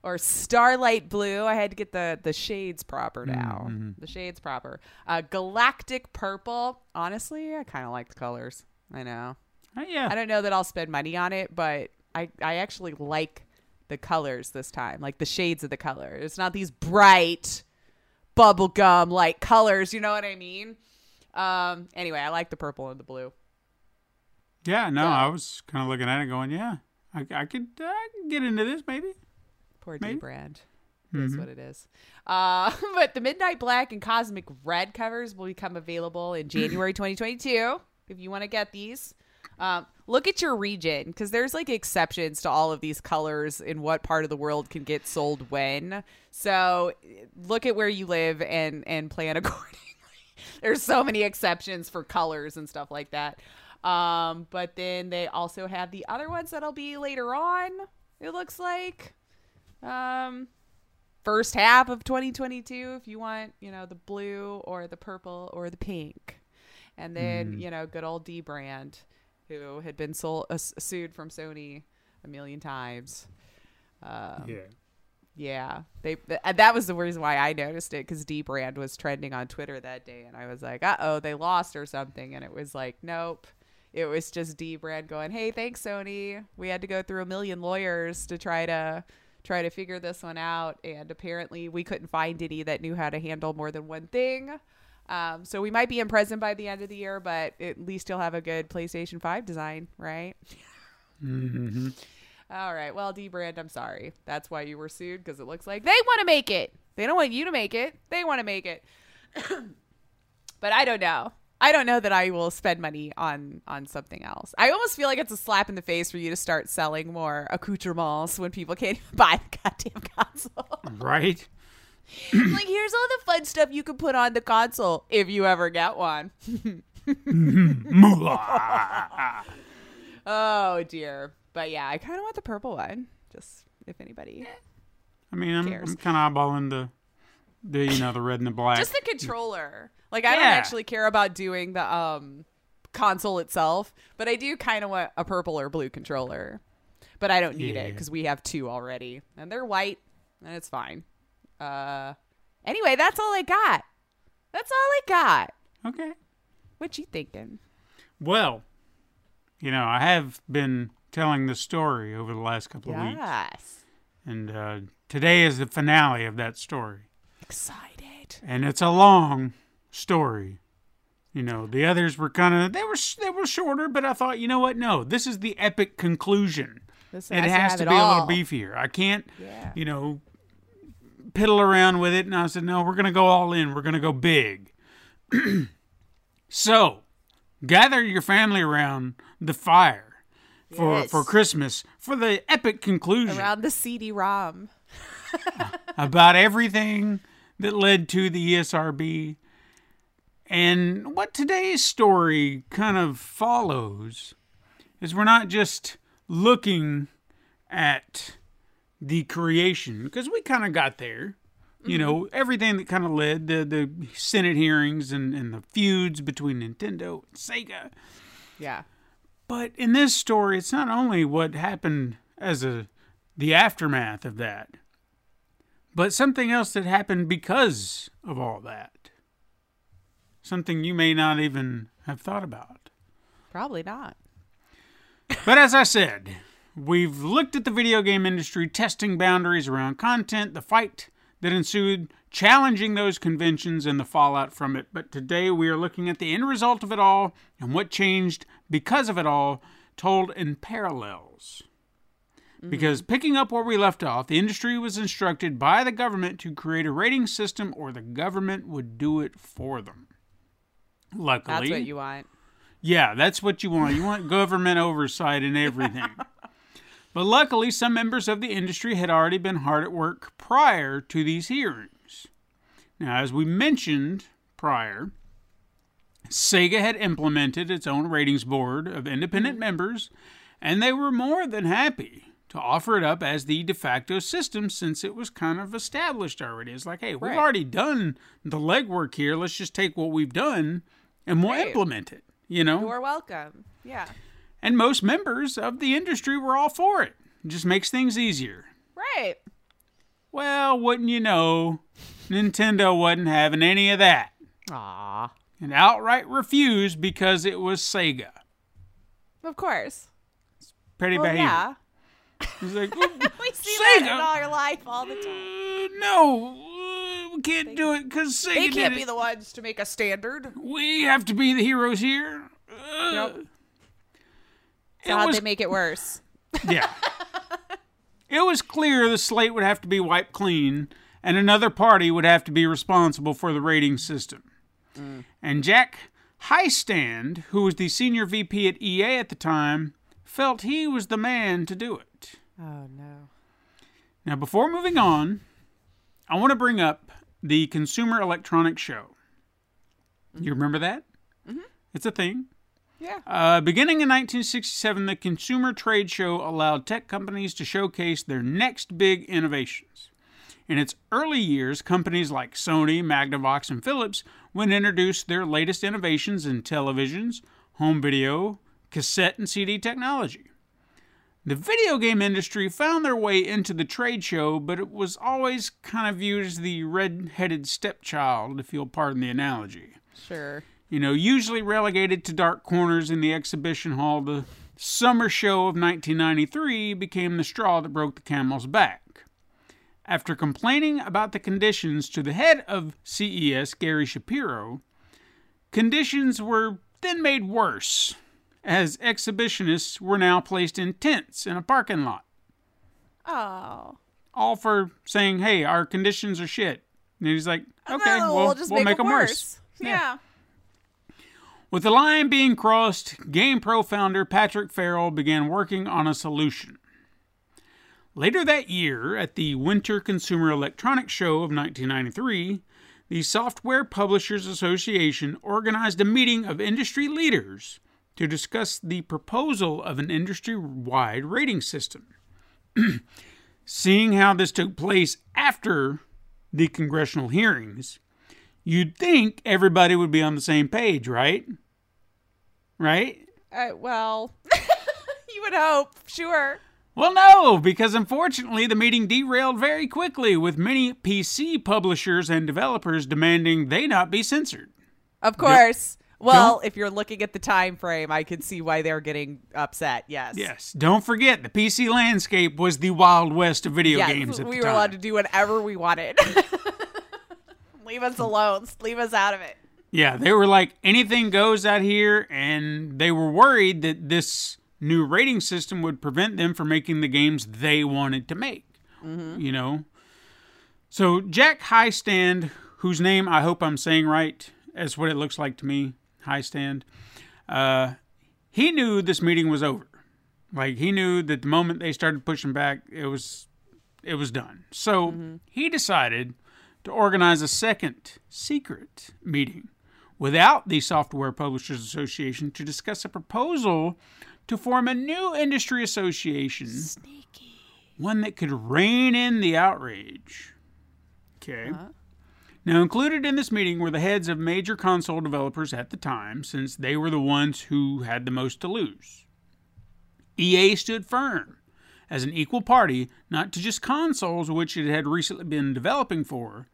or Starlight Blue. I had to get the the shades proper now. The shades proper. Uh Galactic Purple. Honestly, I kind of like the colors. I know. Uh, yeah. I don't know that I'll spend money on it, but I I actually like the colors this time, like the shades of the colors. It's not these bright bubblegum like colors, you know what I mean? Um anyway, I like the purple and the blue. Yeah, no, So- I was kind of looking at it going, yeah, I, I could uh, I could get into this maybe. Poor D Maybe. brand. Is what it is. Uh, *laughs* but the Midnight Black and Cosmic Red covers will become available in January 2022. If you want to get these, um, look at your region because there's like exceptions to all of these colors in what part of the world can get sold when. So look at where you live and and plan *laughs* accordingly. there's so many exceptions for colors and stuff like that. Um, but then they also have the other ones that'll be later on. It looks like, um, first half of 2022 if you want, you know, the blue or the purple or the pink, and then you know, good old dbrand, who had been sold, uh, sued from Sony a million times. Um, Yeah. yeah, they th- that was the reason why I noticed it because dbrand was trending on Twitter that day, and I was like, "Uh oh, they lost or something," and it was like, "Nope." It was just dbrand going, "Hey, thanks Sony. We had to go through a million lawyers to try to try to figure this one out, and apparently we couldn't find any that knew how to handle more than one thing." Um, so we might be in prison by the end of the year, but at least you'll have a good PlayStation Five design, right? hmm All right. Well, dbrand, I'm sorry. That's why you were sued because it looks like they want to make it. They don't want you to make it. They want to make it. *coughs* but I don't know. I don't know that I will spend money on on something else. I almost feel like it's a slap in the face for you to start selling more accoutrements when people can't *laughs* even buy the goddamn console. Right? Like, here's all the fun stuff you can put on the console if you ever get one. *laughs* oh dear. But yeah, I kind of want the purple one. Just if anybody. I mean, I'm. I'm kind of eyeballing the, the you know, the red and the black. just the controller. Like I don't actually care about doing the um console itself, but I do kind of want a purple or blue controller. But I don't need it because we have two already, and they're white, and it's fine. Uh, anyway, that's all I got. That's all I got. okay. What you thinking? Well, you know, I have been telling the story over the last couple of weeks, Yes, and uh, today is the finale of that story. excited. and it's a long story. You know, the others were kind of they were they were shorter, but I thought, you know what? No, this is the epic conclusion. This It has have to it be a little beefier. I can't, Yeah. you know, piddle around with it. And I said, no, we're gonna go all in. We're gonna go big. *clears throat* so, gather your family around the fire for Yes. for Christmas for the epic conclusion Around the CD-ROM. *laughs* about everything that led to the ESRB. And what today's story kind of follows is we're not just looking at the creation, because we kind of got there. You mm-hmm. know, everything that kind of led the, the Senate hearings and, and the feuds between Nintendo and Sega. Yeah. But in this story, it's not only what happened as a the aftermath of that, but something else that happened because of all that. Something you may not even have thought about. Probably not. But as I said, we've looked at the video game industry testing boundaries around content, the fight that ensued, challenging those conventions and the fallout from it. But today we are looking at the end result of it all and what changed because of it all, told in parallels. Mm-hmm. Because picking up where we left off, the industry was instructed by the government to create a rating system or the government would do it for them. Luckily, That's what you want. yeah, that's what you want. You want government oversight and everything. *laughs* but luckily, some members of the industry had already been hard at work prior to these hearings. Now, as we mentioned prior, Sega had implemented its own ratings board of independent mm-hmm. members, and they were more than happy to offer it up as the de facto system since it was kind of established already. It's like, hey, we've Right. already done the legwork here. Let's just take what we've done and we'll Right. implement it. You know? You're welcome. Yeah. And most members of the industry were all for it. It just makes things easier. Right. Well, wouldn't you know, Nintendo wasn't having any of that Aw. and outright refused because it was Sega. Of course. Petty Well, behavior. yeah. It's like, *laughs* "Oh, We see that in Sega? our life all the time. uh, no, uh, we can't do it because Sega They can't it. be the ones to make a standard. we have to be the heroes here. Uh, Yep. It was- they make it worse? *laughs* Yeah. it was clear the slate would have to be wiped clean, and another party would have to be responsible for the rating system. And Jack Heistand, who was the senior VP at EA at the time, felt he was the man to do it. Oh no. Now, before moving on, I want to bring up the Consumer Electronics Show. You remember that? Mm-hmm. It's a thing. Yeah. Uh, beginning in 1967, the Consumer Trade Show allowed tech companies to showcase their next big innovations. In its early years, companies like Sony, Magnavox, and Philips would introduce their latest innovations in televisions, home video, cassette, and CD technology. The video game industry found their way into the trade show, but it was always kind of viewed as the red headed stepchild, if you'll pardon the analogy Sure. You know, usually relegated to dark corners in the exhibition hall, the summer show of 1993 became the straw that broke the camel's back. After complaining about the conditions to the head of CES, Gary Shapiro, conditions were then made worse as exhibitionists were now placed in tents in a parking lot, Oh. all for saying, hey, our conditions are shit. And he's like, okay, No, we'll, we'll just we'll make, make them worse. worse. Yeah. With the line being crossed, GamePro founder Patrick Ferrell began working on a solution. Later that year, at the Winter Consumer Electronics Show of 1993, the Software Publishers Association organized a meeting of industry leaders to discuss the proposal of an industry wide rating system. *clears throat* Seeing how this took place after the congressional hearings, you'd think everybody would be on the same page, right? Right? Uh, well, *laughs* you would hope. Sure. Well, no, because unfortunately the meeting derailed very quickly, with many PC publishers and developers demanding they not be censored. Of course. Well, don't- if you're looking at the time frame, I can see why they're getting upset. Yes. Yes, don't forget the PC landscape was the wild west of video Yes, games at we were time. allowed to do whatever we wanted. *laughs* Leave us alone. Leave us out of it. Yeah, they were like anything goes out here, and they were worried that this new rating system would prevent them from making the games they wanted to make. You know? So, Jack Heistand, whose name I hope I'm saying right, as what it looks like to me, Heistand, uh, he knew this meeting was over. Like, he knew that the moment they started pushing back, it was. It was done. So he decided to organize a second secret meeting without the Software Publishers Association to discuss a proposal to form a new industry association. Sneaky. One that could rein in the outrage. Okay. Uh-huh. Now, included in this meeting were the heads of major console developers at the time, since they were the ones who had the most to lose. EA stood firm as an equal party, not to just consoles, which it had recently been developing for,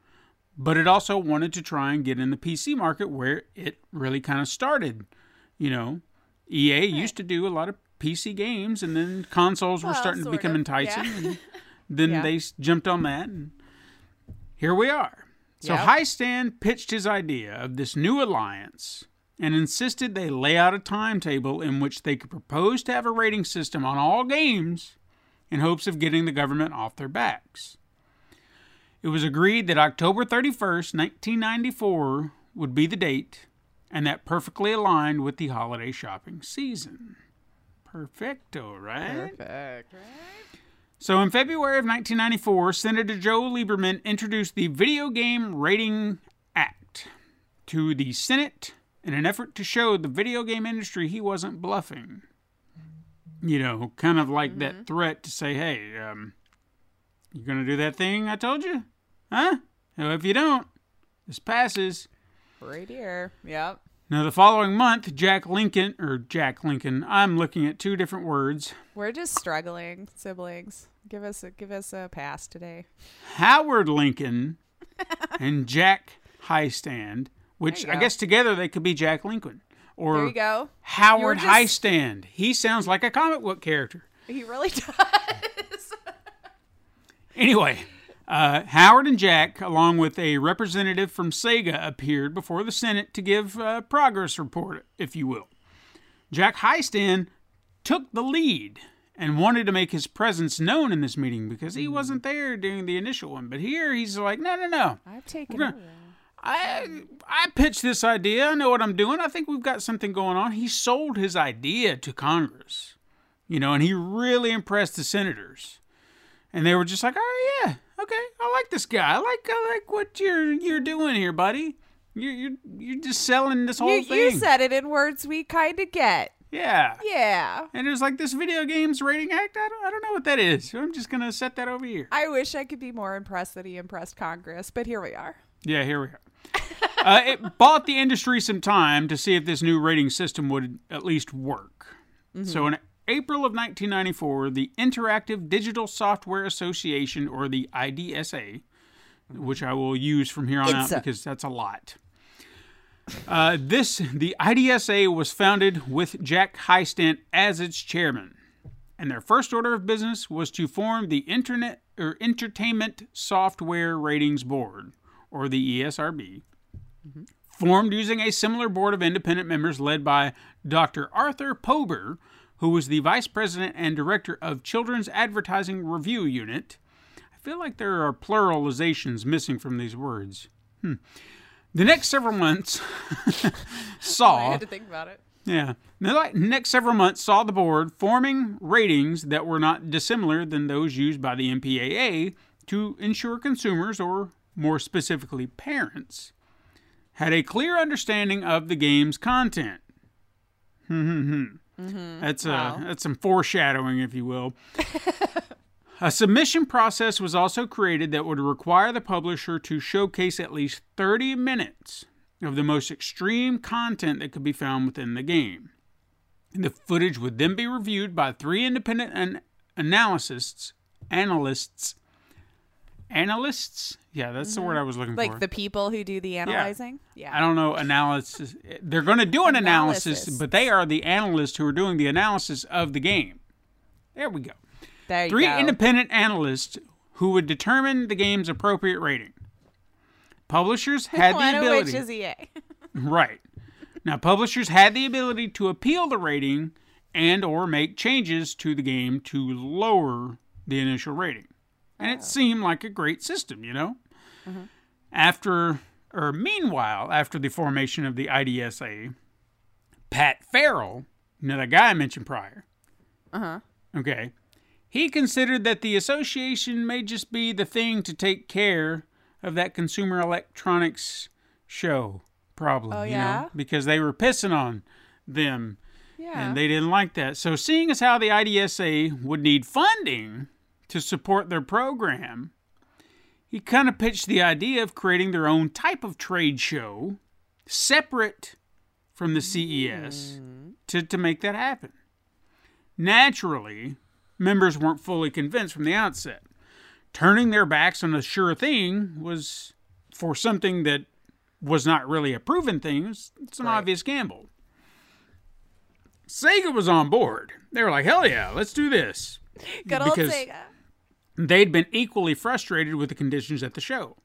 but it also wanted to try and get in the PC market where it really kind of started. You know, EA used to do a lot of PC games, and then consoles were starting to become of, enticing. yeah. And *laughs* then Yeah. they jumped on that, and here we are. So Yep. Heistand pitched his idea of this new alliance and insisted they lay out a timetable in which they could propose to have a rating system on all games in hopes of getting the government off their backs. It was agreed that October 31st, 1994 would be the date, and that perfectly aligned with the holiday shopping season. Perfecto, right? Perfect. So in February of 1994, Senator Joe Lieberman introduced the Video Game Rating Act to the Senate in an effort to show the video game industry he wasn't bluffing. You know, kind of like that threat to say, hey, um, you gonna do that thing I told you? Huh? Well, if you don't, this passes. Right here. Yep. Now, the following month, Jack Lincoln, or Jack Lincoln, I'm looking at two different words. We're just struggling, siblings. Give us a give us a pass today. Howard Lincoln *laughs* and Jack Heistand, which I guess together they could be Jack Lincoln or There you go. Howard just- Heistand. He sounds like a comic book character. He really *laughs* does. Anyway, uh, Howard and Jack, along with a representative from Sega, appeared before the Senate to give a progress report, if you will. Jack Heistand took the lead and wanted to make his presence known in this meeting because he wasn't there during the initial one. But here he's like, no, no, no. I've taken We're gonna- I I pitched this idea. I know what I'm doing. I think we've got something going on. He sold his idea to Congress, you know, and he really impressed the senators, and they were just like, "Oh yeah, okay, I like this guy. I like I like what you're you're doing here, buddy." You you you're just selling this whole You, thing. you said it in words we kind of get. yeah. Yeah. And it was like this video games rating act. I don't, I don't know what that is. So I'm just gonna set that over here. I wish I could be more impressed that he impressed Congress, but here we are. Yeah, here we are. *laughs* uh, it bought the industry some time to see if this new rating system would at least work. So in April of 1994, the Interactive Digital Software Association, or the IDSA, which I will use from here on out IDSA. because that's a lot. Uh, this the IDSA was founded with Jack Heistand as its chairman, and their first order of business was to form the Internet or Entertainment Software Ratings Board, or the ESRB, formed using a similar board of independent members led by Dr. Arthur Pober, who was the vice president and director of Children's Advertising Review Unit. I feel like there are pluralizations missing from these words. Hmm. The next several months *laughs* saw to think about it. yeah. The next several months saw the board forming ratings that were not dissimilar than those used by the MPAA to ensure consumers, or more specifically parents, had a clear understanding of the game's content. Hmm, *laughs* That's Wow. that's some foreshadowing, if you will. A submission process was also created that would require the publisher to showcase at least 30 minutes of the most extreme content that could be found within the game. The footage would then be reviewed by three independent an- analysts, analysts, analysts. Yeah, that's the word mm-hmm. I was looking Like for. Like the people who do the analyzing? Yeah. I don't know analysis. They're going to do an analysis, Analysis. but they are the analysts who are doing the analysis of the game. There we go. There you Three go. independent analysts who would determine the game's appropriate rating. Publishers had the ability. which is EA. *laughs* Right. Now publishers had the ability to appeal the rating and or make changes to the game to lower the initial rating. And it seemed like a great system, you know? After or meanwhile, after the formation of the IDSA, Pat Ferrell, you know that guy I mentioned prior. Uh-huh. Okay. He considered that the association may just be the thing to take care of that consumer electronics show problem. Oh, you yeah? know, because they were pissing on them Yeah. and they didn't like that. So, seeing as how the IDSA would need funding to support their program, he kind of pitched the idea of creating their own type of trade show separate from the CES mm. to, to make that happen. Naturally, members weren't fully convinced from the outset. Turning their backs on a sure thing was for something that was not really a proven thing. It's, an Right. obvious gamble. Sega was on board. They were like, hell yeah, let's do this. Good old because- Sega. They'd been equally frustrated with the conditions at the show.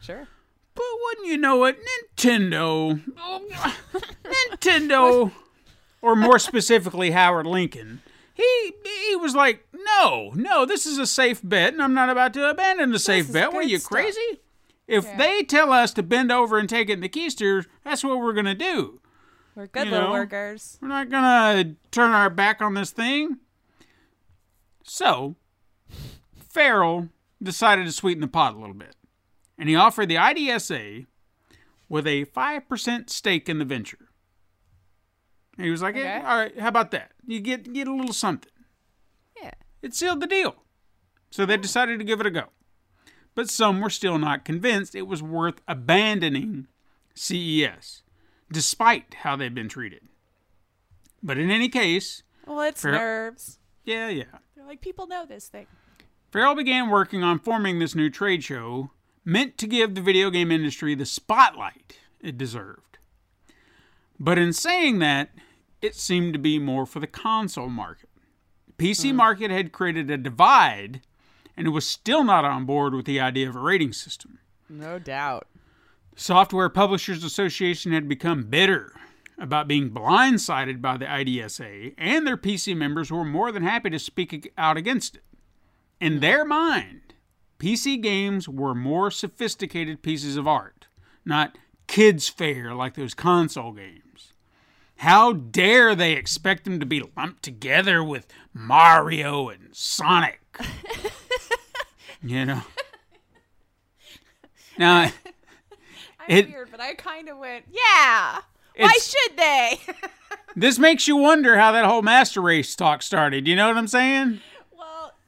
Sure. But wouldn't you know it, Nintendo, *laughs* Nintendo, or more specifically Howard Lincoln, he he was like, no, no, this is a safe bet, and I'm not about to abandon the safe bet. What are you stuff. crazy? If Yeah. they tell us to bend over and take it in the keister, that's what we're gonna do. We're good You little know? workers. We're not gonna turn our back on this thing. So, Ferrell decided to sweeten the pot a little bit, and he offered the IDSA with a five percent stake in the venture. And he was like, "Eh, Okay. "All right, how about that? You get get a little something." Yeah. It sealed the deal. So they decided to give it a go. But some were still not convinced it was worth abandoning CES, despite how they'd been treated. But in any case, Well, it's Fair- nerves. yeah, yeah. They're like, people know this thing. Ferrell began working on forming this new trade show meant to give the video game industry the spotlight it deserved. But in saying that, it seemed to be more for the console market. The PC hmm. market had created a divide and it was still not on board with the idea of a rating system. No doubt. The Software Publishers Association had become bitter about being blindsided by the IDSA, and their PC members were more than happy to speak out against it. In their mind, PC games were more sophisticated pieces of art, not kids' fare like those console games. How dare they expect them to be lumped together with Mario and Sonic? *laughs* you know? Now, *laughs* It- weird, but I kind of went, yeah. Why should they? *laughs* This makes you wonder how that whole master race talk started. You know what I'm saying?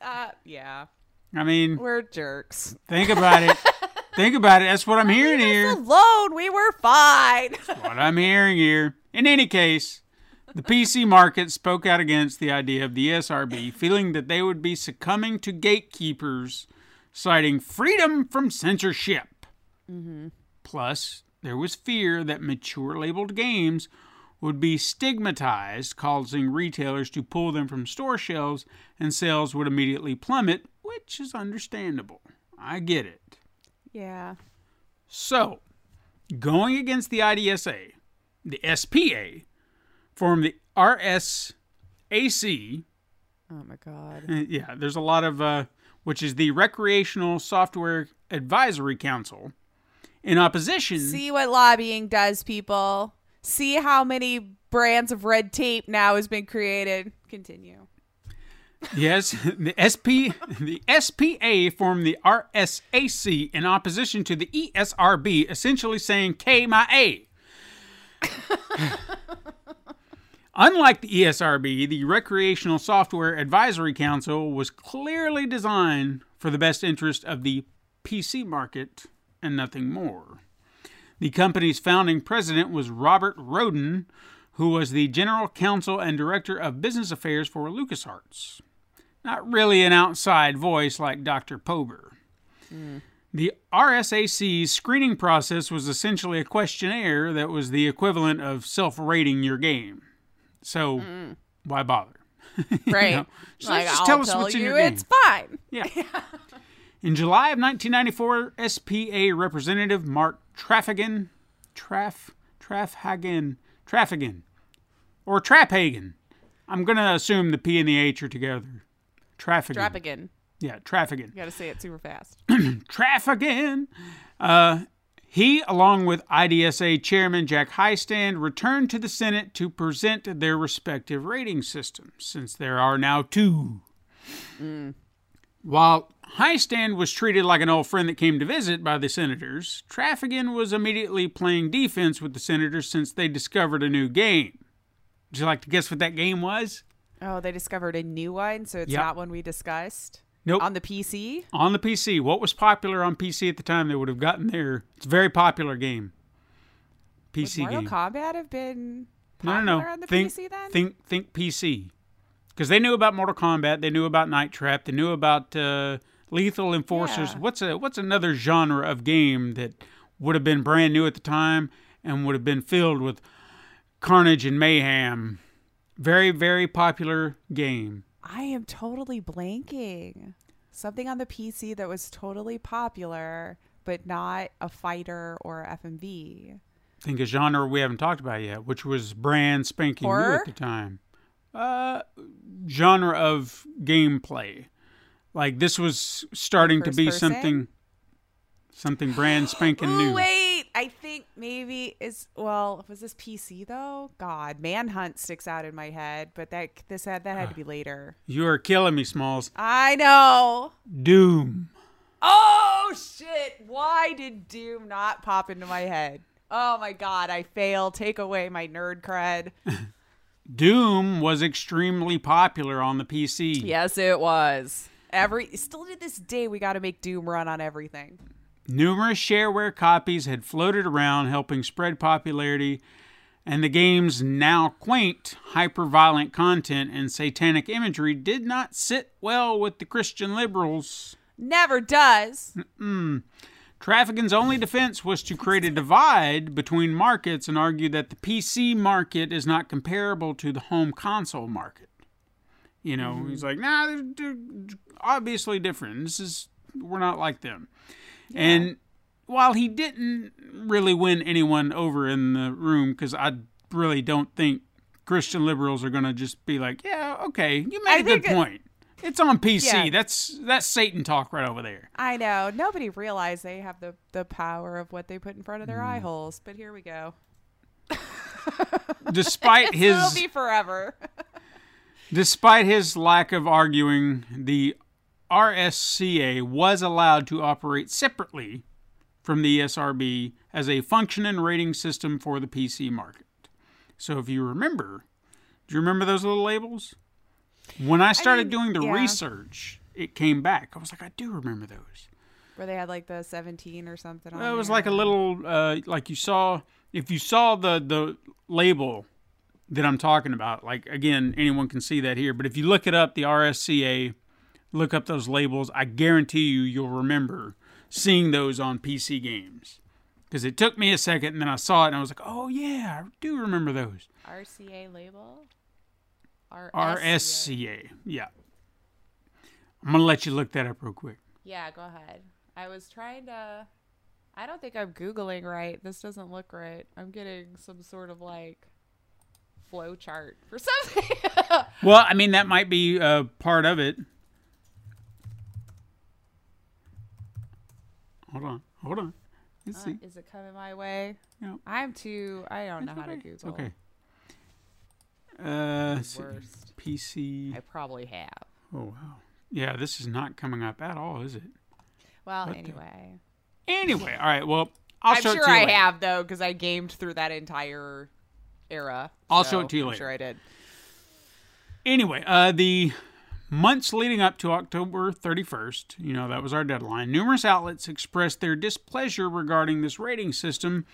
Uh, yeah, I mean, we're jerks. think about it. *laughs* think about it. That's what I'm hearing here. Alone, we were fine. what I'm hearing here. In any case, the PC market spoke out against the idea of the ESRB, feeling that they would be succumbing to gatekeepers, citing freedom from censorship. Mm-hmm. Plus, there was fear that mature labeled games would be stigmatized, causing retailers to pull them from store shelves, and sales would immediately plummet, which is understandable. I get it. yeah. So, going against the IDSA, the SPA formed the RSAC. Oh my god. uh, Yeah, there's a lot of, uh, which is the Recreational Software Advisory Council. In opposition, See what lobbying does, people. See how many brands of red tape now has been created. Continue. yes, *laughs* the SP, the SPA formed the RSAC in opposition to the ESRB, essentially saying "K my A." *laughs* Unlike the ESRB, the Recreational Software Advisory Council was clearly designed for the best interest of the PC market and nothing more. The company's founding president was Robert Roden, who was the general counsel and director of business affairs for LucasArts. Not really an outside voice like Dr. Pober. Hmm. The RSAC's screening process was essentially a questionnaire that was the equivalent of self rating your game. So, mm. why bother? *laughs* Right. know, just- like, just I'll tell us tell what's in you your game. it's fine. Yeah. *laughs* In July of 1994, SPA Representative Mark Traffigan, Traf, Trafhagen, Traffigan, or Traphagen. I'm going to assume the P and the H are together. Traffigan. Drop again. Yeah, Traffigan. You gotta say it super fast. *clears throat* Traffigan. Uh, he, along with IDSA Chairman Jack Heistand, returned to the Senate to present their respective rating systems, since there are now two. While Heistand was treated like an old friend that came to visit by the senators, Traffigan was immediately playing defense with the senators since they discovered a new game. Would you like to guess what that game was? Oh, they discovered a new one, so it's Yep. not one we discussed. Nope. On the PC? On the PC, what was popular on PC at the time? They would have gotten there. It's a very popular game. Would PC Mortal game. Kombat have been no, popular no, no. on the think, PC then? think, think PC. Because they knew about Mortal Kombat. They knew about Night Trap. They knew about uh, Lethal Enforcers. Yeah. What's a what's another genre of game that would have been brand new at the time and would have been filled with carnage and mayhem? Very, very popular game. I am totally blanking. Something on the PC that was totally popular, but not a fighter or FMV. think a genre we haven't talked about yet, which was brand spanking new at the time. Uh, genre of gameplay, like this was starting to be person? something, something brand spanking Ooh, new. wait. I think maybe is well, was this PC though? God, Manhunt sticks out in my head, but that this had that had to be ah. later. You are killing me, Smalls. I know. Doom. Oh shit! Why did Doom not pop into my head? Oh my god, I fail. Take away my nerd cred. *laughs* Doom was extremely popular on the PC. yes, it was. Every still to this day, we got to make Doom run on everything. Numerous shareware copies had floated around, helping spread popularity, and the game's now quaint, hyper violent content and satanic imagery did not sit well with the Christian liberals. Never does. Traffickin's only defense was to create a divide between markets and argue that the PC market is not comparable to the home console market. You know, he's mm-hmm. like, nah, they're, they're obviously different. This is, we're not like them. And while he didn't really win anyone over in the room, because I really don't think Christian liberals are going to just be like, yeah, okay, you made I a good it- point. It's on PC. Yeah. That's that's Satan talk right over there. I know. Nobody realized they have the the power of what they put in front of their mm. eye holes. But here we go. *laughs* Despite his forever. Despite his lack of arguing, the RSCA was allowed to operate separately from the ESRB as a function and rating system for the PC market. So if you remember, do you remember those little labels? When I started mean, doing the yeah. research, it came back. I was like, I do remember those. Where they had like the 17 or something on It was there. like a little, uh, like you saw, if you saw the the label that I'm talking about, like again, anyone can see that here. But if you look it up, the RSCA, look up those labels. I guarantee you, you'll remember seeing those on PC games. Because it took me a second, and then I saw it, and I was like, "Oh yeah, I do remember those." RCA label? RSCA. RSCA, yeah. I'm gonna let you look that up real quick. Yeah, go ahead. I was trying to. I don't think I'm Googling right. This doesn't look right. I'm getting some sort of like flow chart for something. *laughs* Well, I mean that might be uh, part of it. Hold on, hold on. Let's Uh, see. is it coming my way? No. I'm too. I don't know how to. Google. Okay. Uh. Worst. PC. I probably have. Oh wow. Yeah, this is not coming up at all, is it? Well, What the- anyway. Anyway, all right. Well, I'll I'm show sure I later. have though, because I gamed through that entire era. I'll show it to you I'm later. Sure, I did. Anyway, uh, the months leading up to October 31st, you know, that was our deadline, numerous outlets expressed their displeasure regarding this rating system,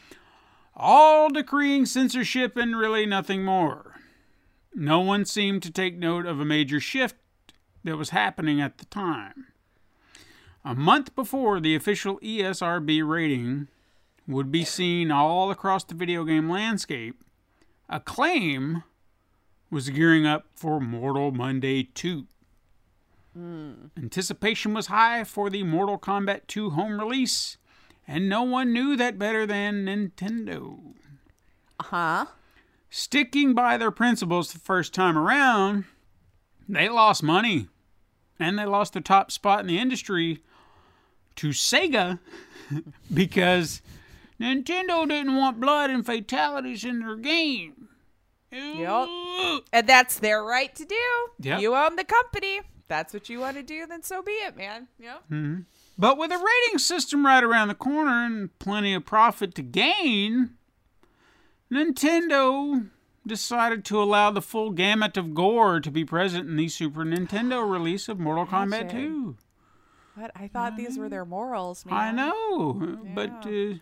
all decreeing censorship and really nothing more. No one seemed to take note of a major shift that was happening at the time. A month before the official ESRB rating would be seen all across the video game landscape, Acclaim was gearing up for Mortal Monday 2. Hmm. Anticipation was high for the Mortal Kombat 2 home release, and no one knew that better than Nintendo. Huh? Sticking by their principles the first time around, they lost money, and they lost their top spot in the industry to Sega *laughs* because Nintendo didn't want blood and fatalities in their game. Yep. And that's their right to do. Yep. You own the company. That's what you want to do, then so be it, man. Yep. But with a rating system right around the corner and plenty of profit to gain, Nintendo decided to allow the full gamut of gore to be present in the Super Nintendo *gasps* release of Mortal Kombat 2. But I thought these were their morals, man. I know, but uh,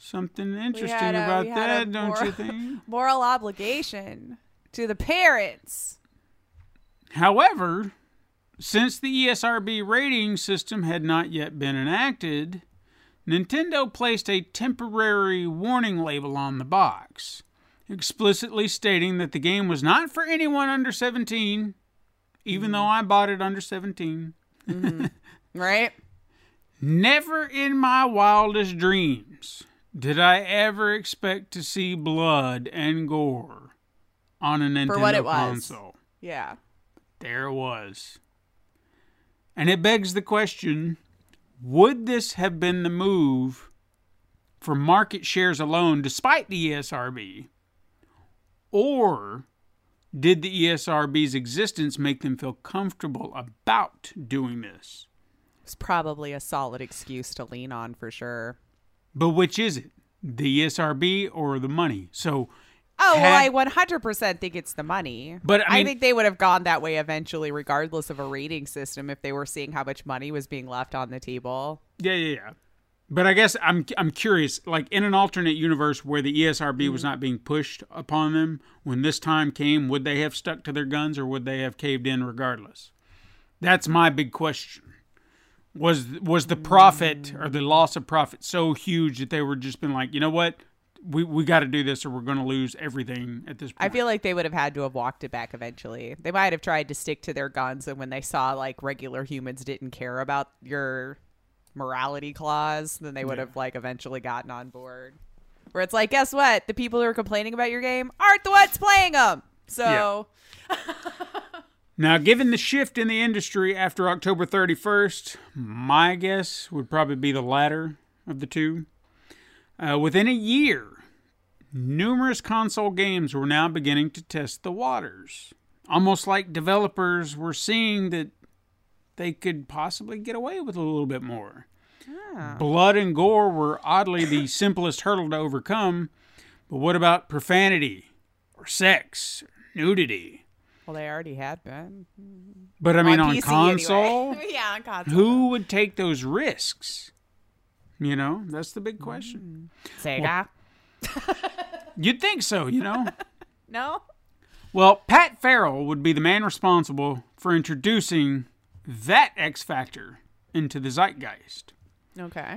something interesting a- about that, don't you think? *laughs* Moral obligation to the parents. However, since the ESRB rating system had not yet been enacted, Nintendo placed a temporary warning label on the box, explicitly stating that the game was not for anyone under 17, even mm-hmm. though I bought it under 17. Mm-hmm. *laughs* Right? Never in my wildest dreams did I ever expect to see blood and gore on a Nintendo what it was. console. Yeah. There it was. And it begs the question would this have been the move for market shares alone despite the ESRB? Or did the ESRB's existence make them feel comfortable about doing this? It's probably a solid excuse to lean on for sure. But which is it? The ESRB or the money? So, Oh, Had- well, I 100% think it's the money. But, I mean- think they would have gone that way eventually, regardless of a rating system, if they were seeing how much money was being left on the table. Yeah, yeah, yeah. But I guess I'm I'm curious, like in an alternate universe where the ESRB Mm-hmm. was not being pushed upon them, when this time came, would they have stuck to their guns or would they have caved in regardless? That's my big question. Was was the profit or the loss of profit so huge that they were just been like, you know what, we we got to do this or we're going to lose everything at this point. I feel like they would have had to have walked it back eventually. They might have tried to stick to their guns, and when they saw like regular humans didn't care about your morality clause, then they would have like eventually gotten on board. Where it's like, guess what? The people who are complaining about your game aren't the ones playing them. So *laughs* Now, given the shift in the industry after October 31st, my guess would probably be the latter of the two. Uh, within a year, numerous console games were now beginning to test the waters. Almost like developers were seeing that they could possibly get away with a little bit more. Blood and gore were oddly the simplest hurdle to overcome. But what about profanity or sex, or nudity? Well, they already had been. Mm-hmm. But I mean, on, PC console, anyway. *laughs* yeah, on console. who would take those risks? You know, that's the big question. Mm. Sega? *laughs* You'd think so, you know? *laughs* no? well, Pat Ferrell would be the man responsible for introducing that X Factor into the zeitgeist. Okay.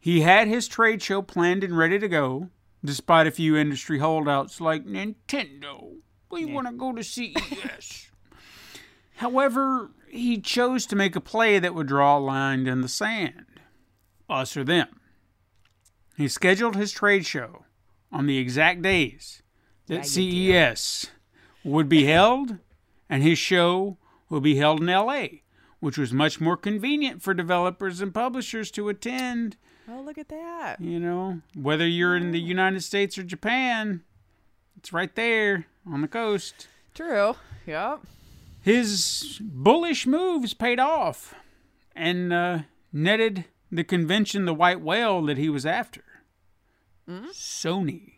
He had his trade show planned and ready to go, despite a few industry holdouts like Nintendo. We want to go to CES. *laughs* However, he chose to make a play that would draw a line in the sand us or them. He scheduled his trade show on the exact days that CES would be held, and his show will be held in LA, which was much more convenient for developers and publishers to attend Oh, look at that. you know, whether you're in the United States or Japan, it's right there on the coast. True. Yep. His bullish moves paid off and uh, netted the convention the white whale that he was after Sony.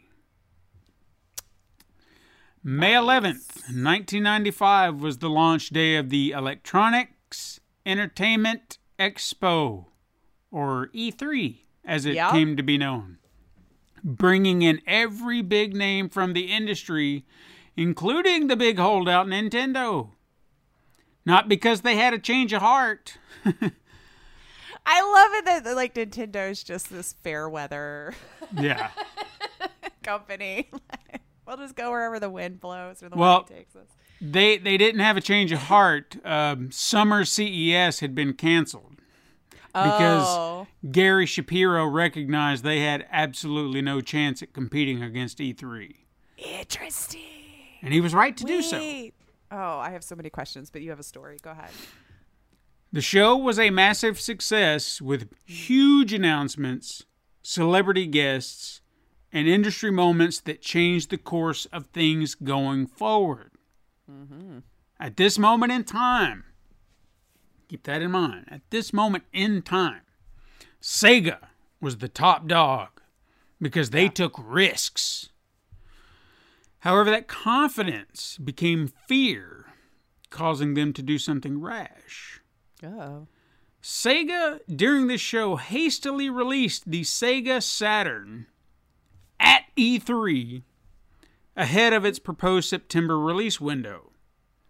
May 11th, 1995 was the launch day of the Electronics Entertainment Expo, or E3 as it Yeah. came to be known, bringing in every big name from the industry, including the big holdout Nintendo. Not because they had a change of heart. *laughs* I love it that like Nintendo's just this fair weather *laughs* Yeah. *laughs* company. we'll just go wherever the wind blows or the Well, wind takes us. They they didn't have a change of heart. Um, summer CES had been canceled because oh. Gary Shapiro recognized they had absolutely no chance at competing against E3, Interesting. and he was right to do so. Oh, I have so many questions, but you have a story. Go ahead. The show was a massive success with huge announcements, celebrity guests, and industry moments that changed the course of things going forward. Mm-hmm. At this moment in time, keep that in mind, at this moment in time, Sega was the top dog because they took risks. However, that confidence became fear, causing them to do something rash. Oh. Sega, during this show, hastily released the Sega Saturn at E3 ahead of its proposed September release window.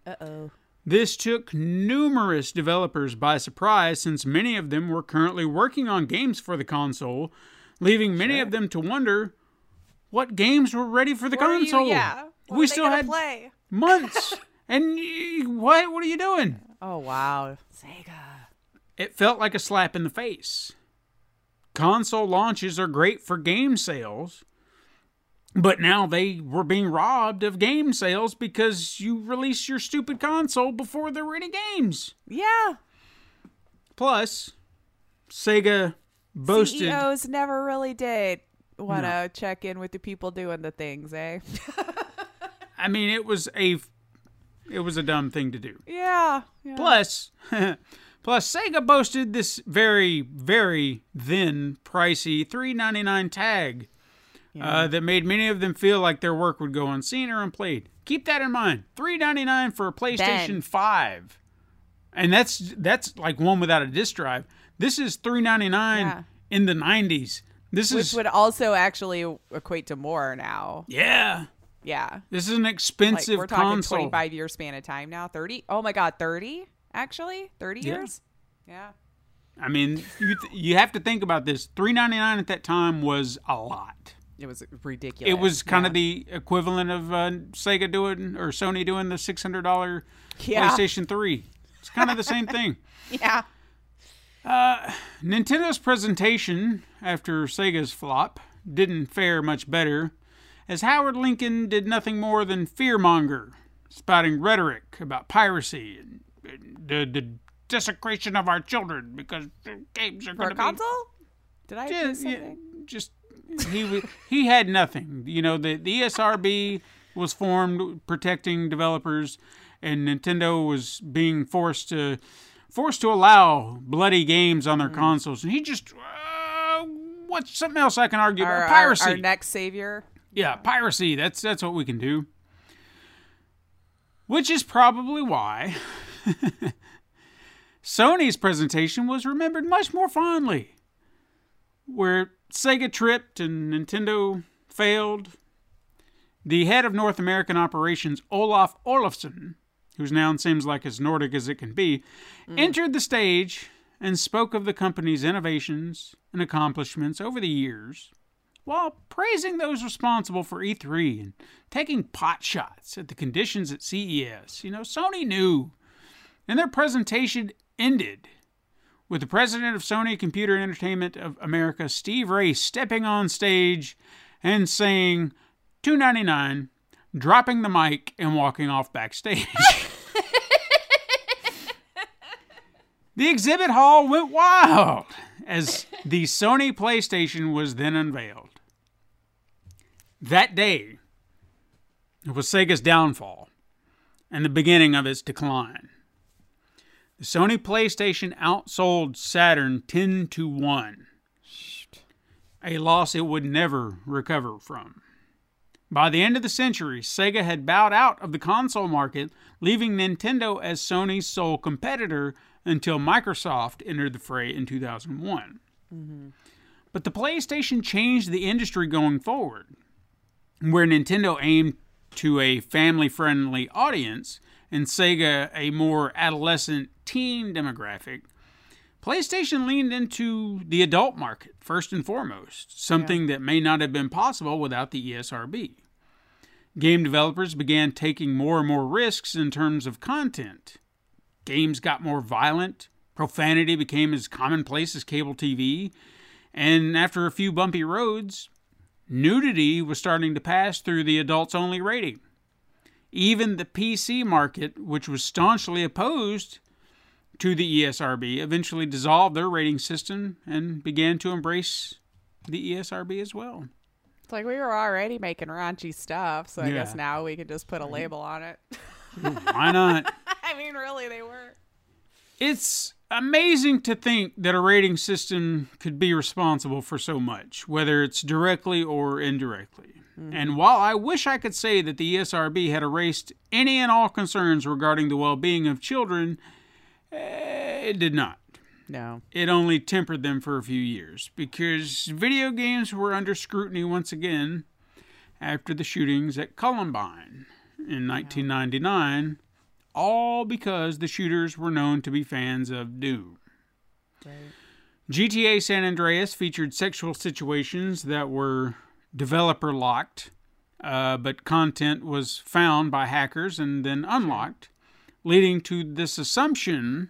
Uh oh. This took numerous developers by surprise since many of them were currently working on games for the console, leaving many of them to wonder what games were ready for the What are you- console. yeah. What we still had play. months. *laughs* and y- what what are you doing? Oh wow. Sega. It felt like a slap in the face. Console launches are great for game sales, but now they were being robbed of game sales because you release your stupid console before there were any games. Yeah. Plus, Sega boasted. CEOs never really did want to check in with the people doing the things, eh? *laughs* I mean, it was a, it was a dumb thing to do. yeah. yeah. Plus, *laughs* plus Sega boasted this very, very then pricey three ninety tag uh, that made many of them feel like their work would go unseen or unplayed. Keep that in mind. Three ninety nine for a PlayStation Then. Five, and that's that's like one without a disc drive. This is three ninety nine Yeah. in the nineties. This Which is would also actually equate to more now. yeah. Yeah. This is an Like expensive we're talking console. 25 year span of time now. 30? Oh my God, 30? Actually? 30 Yeah. years? Yeah. I mean, you th- you have to think about this. Three ninety nine at that time was a lot. It was ridiculous. It was kind of the equivalent of uh, Sega doing or Sony doing the six hundred dollar Yeah. PlayStation Three. It's kind of the same thing. *laughs* Yeah. Nintendo's presentation after Sega's flop didn't fare much better, as Howard Lincoln did nothing more than fearmonger, spouting rhetoric about piracy and, the, the desecration of our children because games are going to be console? Did I Yeah, yeah, something? just *laughs* he wa- he had nothing. You know, the the ESRB was formed protecting developers, and Nintendo was being forced to forced to allow bloody games on their consoles, and he just uh, what's something else I can argue Our, about our, piracy. our next savior. Yeah, piracy. That's that's what we can do. Which is probably why *laughs* Sony's presentation was remembered much more fondly. Where Sega tripped and Nintendo failed. The head of North American operations, Olaf Olafsson, whose noun seems like as Nordic as it can be, mm. entered the stage and spoke of the company's innovations and accomplishments over the years while praising those responsible for E3 and taking pot shots at the conditions at CES. You know, Sony knew. And their presentation ended with the president of Sony Computer Entertainment of America, Steve Race, stepping on stage and saying 299, dropping the mic and walking off backstage. *laughs* the exhibit hall went wild as the Sony PlayStation was then unveiled. That day was Sega's downfall and the beginning of its decline. The Sony PlayStation outsold Saturn 10 to 1, a loss it would never recover from. By the end of the century, Sega had bowed out of the console market, leaving Nintendo as Sony's sole competitor until Microsoft entered the fray in 2001. Mm-hmm. But the PlayStation changed the industry going forward where Nintendo aimed to a family friendly audience and Sega a more adolescent teen demographic, PlayStation leaned into the adult market first and foremost, something that may not have been possible without the ESRB. Game developers began taking more and more risks in terms of content. Games got more violent, profanity became as commonplace as cable TV, and after a few bumpy roads, nudity was starting to pass through the adults only rating. Even the PC market, which was staunchly opposed to the ESRB, eventually dissolved their rating system and began to embrace the ESRB as well. It's like we were already making raunchy stuff, so I guess now we can just put a label on it. *laughs* Why not? *laughs* I mean, really, they were. It's amazing to think that a rating system could be responsible for so much, whether it's directly or indirectly. And while I wish I could say that the ESRB had erased any and all concerns regarding the well being of children, eh, it did not. No. It only tempered them for a few years because video games were under scrutiny once again after the shootings at Columbine in 1999, all because the shooters were known to be fans of Doom. GTA San Andreas featured sexual situations that were developer locked, uh, but content was found by hackers and then unlocked, leading to this assumption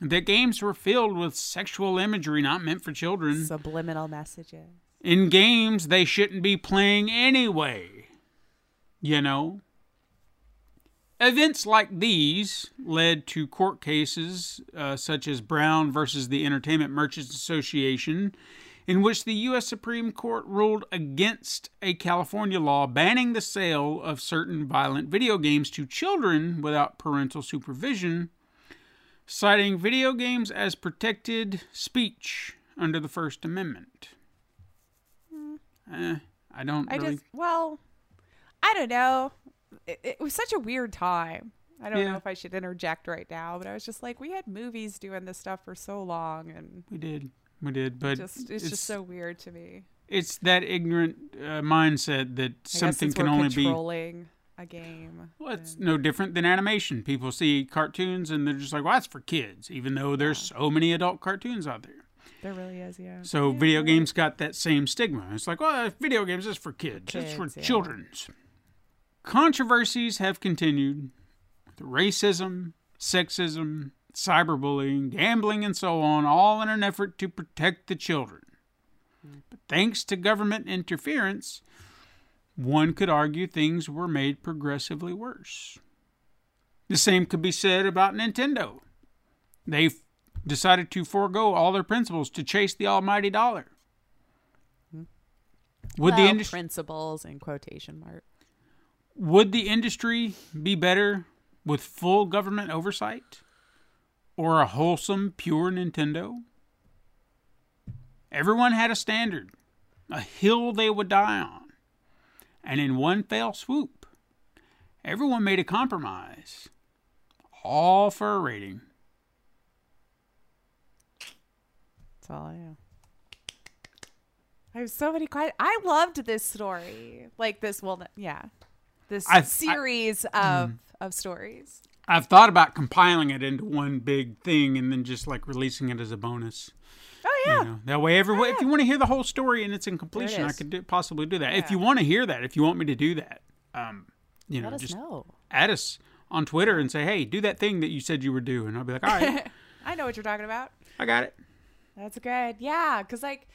that games were filled with sexual imagery not meant for children. Subliminal messages. In games they shouldn't be playing anyway. You know? Events like these led to court cases uh, such as Brown versus the Entertainment Merchants Association, in which the U.S. Supreme Court ruled against a California law banning the sale of certain violent video games to children without parental supervision, citing video games as protected speech under the First Amendment. Mm. Eh, I don't I really. just, well, I don't know. It, it was such a weird time. I don't Yeah. know if I should interject right now, but I was just like, we had movies doing this stuff for so long, and We did, we did, but just it's, just so weird to me. it's that ignorant uh, mindset that I something can only be. controlling a game. Well, it's then- no different than animation. People see cartoons and they're just like, "Well, that's for kids," even though there's so many adult cartoons out there. there really is, yeah. So Yeah, video games got that same stigma. It's like, well, video games is for kids. it's for yeah. children's. Controversies have continued with racism, sexism, cyberbullying, gambling, and so on, all in an effort to protect the children. But thanks to government interference, one could argue things were made progressively worse. The same could be said about Nintendo. They decided to forego all their principles to chase the almighty dollar. Would the industry principles in quotation mark. would the industry be better with full government oversight? Or a wholesome, pure Nintendo. Everyone had a standard, a hill they would die on. And in one fell swoop, everyone made a compromise, all for a rating. That's all I know. I have so many questions. I loved this story. Like this, well, yeah, this I- I- series of mm. of stories. I've thought about compiling it into one big thing and then just like releasing it as a bonus. Oh yeah, You know, that way, everyone, if you want to hear the whole story and its in completion, I could do, possibly do that. If you want to hear that, if you want me to do that, um, you know, just know. add us on Twitter and say, "Hey, do that thing that you said you would do," and I'll be like, "All right, *laughs* I know what you're talking about. I got it." That's good. Yeah, because like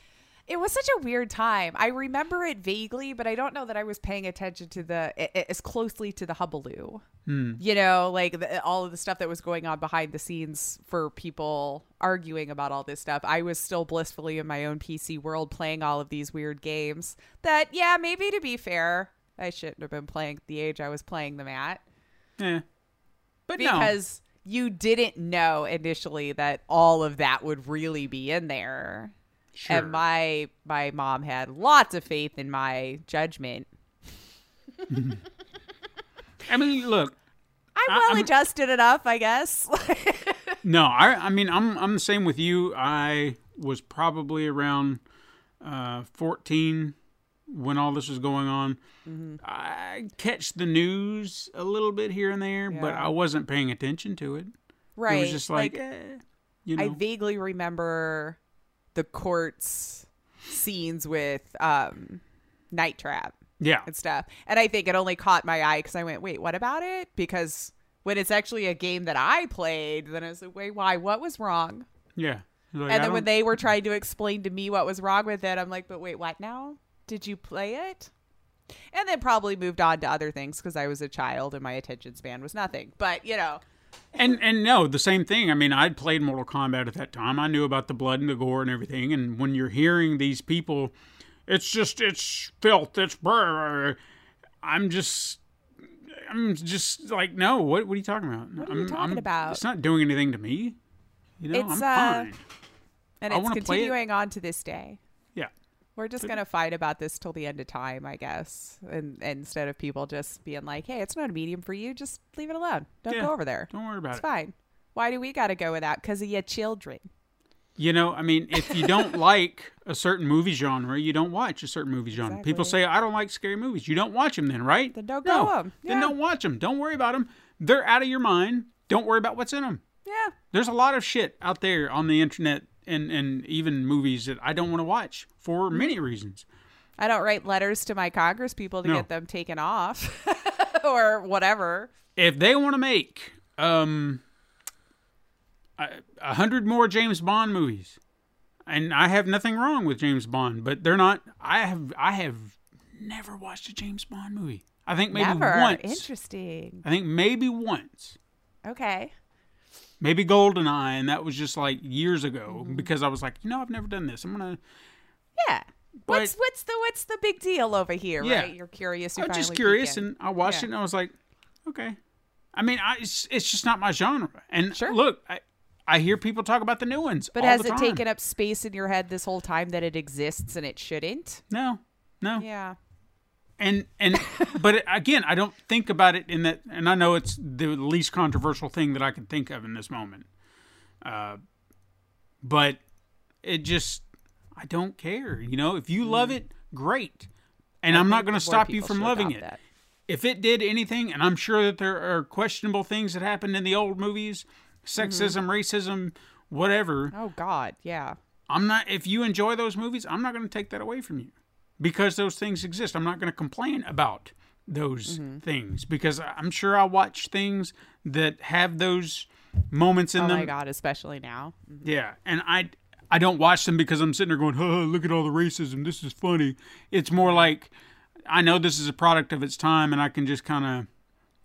it was such a weird time. I remember it vaguely, but I don't know that I was paying attention to the as closely to the hubbaloo. Hmm. You know, like the, all of the stuff that was going on behind the scenes for people arguing about all this stuff. I was still blissfully in my own PC world playing all of these weird games. That yeah, maybe to be fair, I shouldn't have been playing the age I was playing them at Yeah, but no, because you didn't know initially that all of that would really be in there. Sure. And my my mom had lots of faith in my judgment. I mean, look, I'm well I'm- adjusted enough, I guess. *laughs* no, I, I mean, I'm, I'm the same with you. I was probably around uh, 14 when all this was going on. Mm-hmm. I catch the news a little bit here and there, but I wasn't paying attention to it. right. It was just like, eh, you know, I vaguely remember the courts scenes with um Night Trap yeah, and stuff. And I think it only caught my eye because I went, wait, what about it? Because when it's actually a game that I played, then I was like, wait, why? What was wrong? yeah. Like, and then when they were trying to explain to me what was wrong with it, I'm like, but wait, what now? Did you play it? And then probably moved on to other things because I was a child and my attention span was nothing. But you know, And and no, the same thing. I mean, I'd played Mortal Kombat at that time. I knew about the blood and the gore and everything. And when you're hearing these people, it's just it's filth. It's brr. I'm just. I'm just like, no. What? What are you talking about? What are you I'm, talking I'm- about? It's not doing anything to me. You know, It's, I'm uh, fine. and it's continuing on to this day. We're just gonna fight about this till the end of time, I guess. And, and instead of people just being like, "Hey, it's not a medium for you. Just leave it alone. Don't Yeah, go over there. Don't worry about It's it. It's fine." Why do we got to go with that? Because of your children. You know, I mean, if you don't *laughs* like a certain movie genre, you don't watch a certain movie genre. People say, I don't like scary movies. You don't watch them then, right? Then don't no, go 'em. Then Yeah. don't watch them. Don't worry about them. They're out of your mind. Don't worry about what's in them. Yeah. There's a lot of shit out there on the internet and, and even movies that I don't want to watch for many reasons. I don't write letters to my Congress people to No. get them taken off *laughs* or whatever. If they want to make um, a, a hundred more James Bond movies, and I have nothing wrong with James Bond, but they're not. I have I have never watched a James Bond movie. I think maybe Never. once. Interesting. I think maybe once. Okay. Maybe Goldeneye, and that was just like years ago Mm-hmm. because I was like, you know, I've never done this. I'm gonna. Yeah. But- What's what's the what's the big deal over here? Yeah. Right? You're curious. I You're was just curious, and I watched Yeah. it, and I was like, okay. I mean, I, it's, it's just not my genre. And Sure. look, I, I hear people talk about the new ones. But has it taken up space in your head this whole time that it exists and it shouldn't? No, no. Yeah. And and *laughs* but again, I don't think about it in that. And I know it's the least controversial thing that I can think of in this moment. Uh, but it just, I don't care. You know, if you love it, great. And I'm not Mm. going to stop you from loving it. that. if it did anything, and I'm sure that there are questionable things that happened in the old movies, sexism, racism, whatever. Oh God, yeah. I'm not. If you enjoy those movies, I'm not going to take that away from you because those things exist. I'm not going to complain about those Mm-hmm. things because I'm sure I watch things that have those moments in Oh them. Oh my God, especially now. Yeah, and I I don't watch them because I'm sitting there going, "Oh, look at all the racism. This is funny." It's more like I know this is a product of its time, and I can just kind of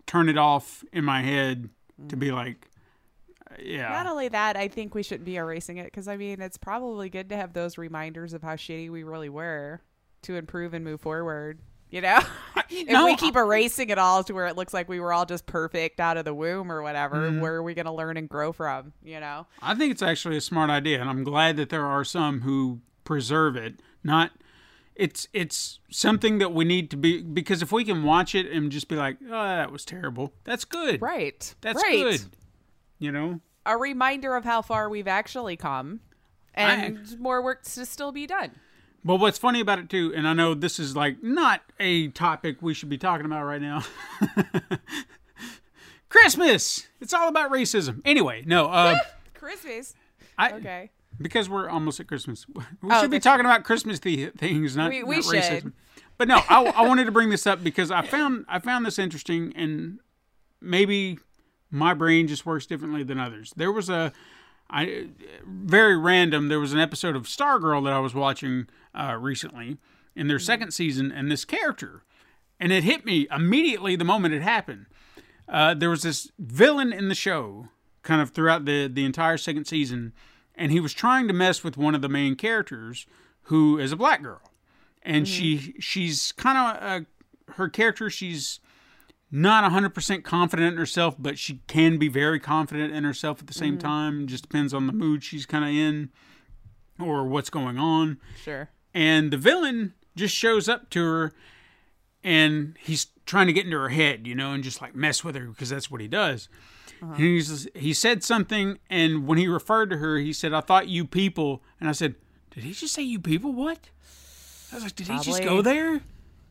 turn it off in my head to be like, uh, "Yeah, Not only that, I think we shouldn't be erasing it because I mean it's probably good to have those reminders of how shitty we really were to improve and move forward. You know, *laughs* if no, we keep erasing it all to where it looks like we were all just perfect out of the womb or whatever, Mm-hmm. where are we going to learn and grow from? You know, I think it's actually a smart idea, and I'm glad that there are some who preserve it. Not, it's it's something that we need to be because if we can watch it and just be like, oh, that was terrible, that's good. right? That's right. good. You know, A reminder of how far we've actually come, and more work to still be done. But what's funny about it too, and I know this is like not a topic we should be talking about right now. *laughs* Christmas. It's all about racism. Anyway, no. Uh, *laughs* Christmas. I, Okay. Because we're almost at Christmas, we Oh, should be talking about Christmas the- things, not, We- we not should. racism. But no, I, I wanted to bring this up because I found I found this interesting, and maybe my brain just works differently than others. There was a I very random. There was an episode of Stargirl that I was watching uh, recently in their second season, and this character, and it hit me immediately the moment it happened. Uh, there was this villain in the show, kind of throughout the the entire second season, and he was trying to mess with one of the main characters, who is a black girl, and she she's kind of uh, her character. She's not 100% confident in herself, but she can be very confident in herself at the same time. Just depends on the mood she's kind of in or what's going on. Sure. And the villain just shows up to her and he's trying to get into her head, you know, and just like mess with her because that's what he does. Uh-huh. And he's, he said something, and when he referred to her, he said, I thought you people. And I said, Did he just say you people? What? I was like, Did he just go there?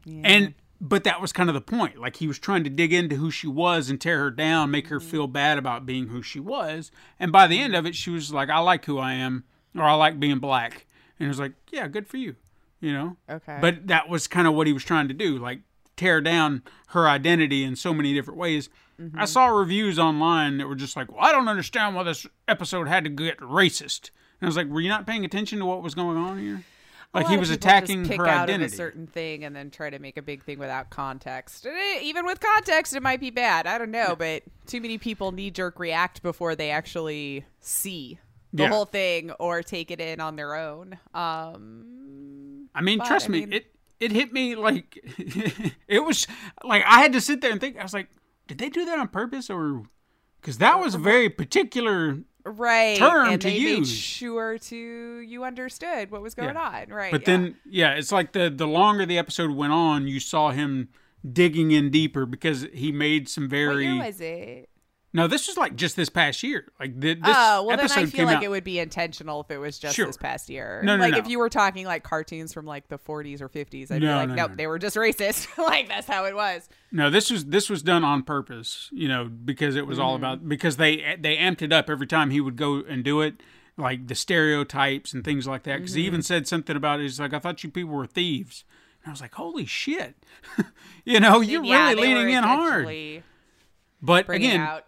And but that was kind of the point. Like he was trying to dig into who she was and tear her down, make her mm-hmm. feel bad about being who she was. And by the end mm-hmm. of it, she was like, "I like who I am, or I like being black." And it was like, "Yeah, good for you," you know. Okay. But that was kind of what he was trying to do, like tear down her identity in so many different ways. Mm-hmm. I saw reviews online that were just like, "Well, I don't understand why this episode had to get racist." And I was like, "Were you not paying attention to what was going on here?" Like he was attacking pick her out identity. a certain thing and then try to make a big thing without context. Even with context, it might be bad. I don't know, but too many people knee jerk react before they actually see the Yeah. whole thing or take it in on their own. Um, I mean, But, trust I me, mean- it it hit me like *laughs* it was like I had to sit there and think. I was like, did they do that on purpose or? Because that was a very particular. right. Term and to they made use. sure to you understood what was going Yeah. on. Right. But yeah. then, yeah, it's like the the longer the episode went on, you saw him digging in deeper because he made some what very. year was it? No, this was like just this past year. Like the, this oh well, then I feel like out. it would be intentional if it was just Sure. this past year. No, no, like no. if you were talking like cartoons from like the 40s or 50s, I'd be like, no, nope, no. they were just *laughs* racist. *laughs* like that's how it was. No, this was this was done on purpose, you know, because it was all Mm-hmm. about because they they amped it up every time he would go and do it, like the stereotypes and things like that. Because he Mm-hmm. even said something about it. He's like, "I thought you people were thieves," and I was like, "Holy shit!" *laughs* you know, you're yeah, really leaning in hard. But again, out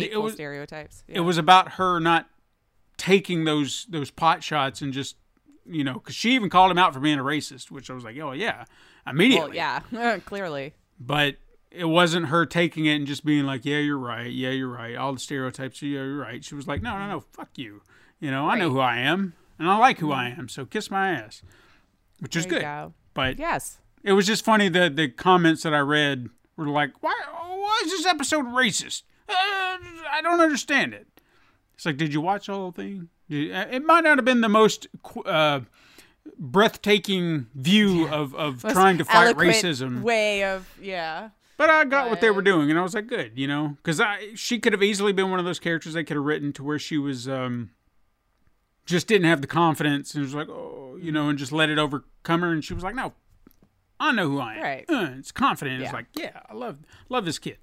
hateful was- stereotypes. it was about her not taking those those pot shots and just you know because she even called him out for being a racist, which I was like, "Oh yeah," immediately. well, yeah, *laughs* clearly. but it wasn't her taking it and just being like, "Yeah, you're right. Yeah, you're right. All the stereotypes. Yeah, you're right." She was like, "No, no, no. Fuck you. You know, I know who I am, and I like who I mm-hmm. am. So kiss my ass," which is There you good. go. But Yes. it was just funny that the comments that I read were like, "Why? Why is this episode racist? Uh, I don't understand it." It's like, did you watch the whole thing? Uh, It might not have been the most uh, breathtaking view of, of trying to fight racism. way of yeah. But I got what they were doing, and I was like, good, you know, because I she could have easily been one of those characters they could have written to where she was um, just didn't have the confidence and was like, oh, you know, and just let it overcome her, and she was like, no, I know who I am. Right. Uh, it's confident. It's like, yeah, I love love this kid.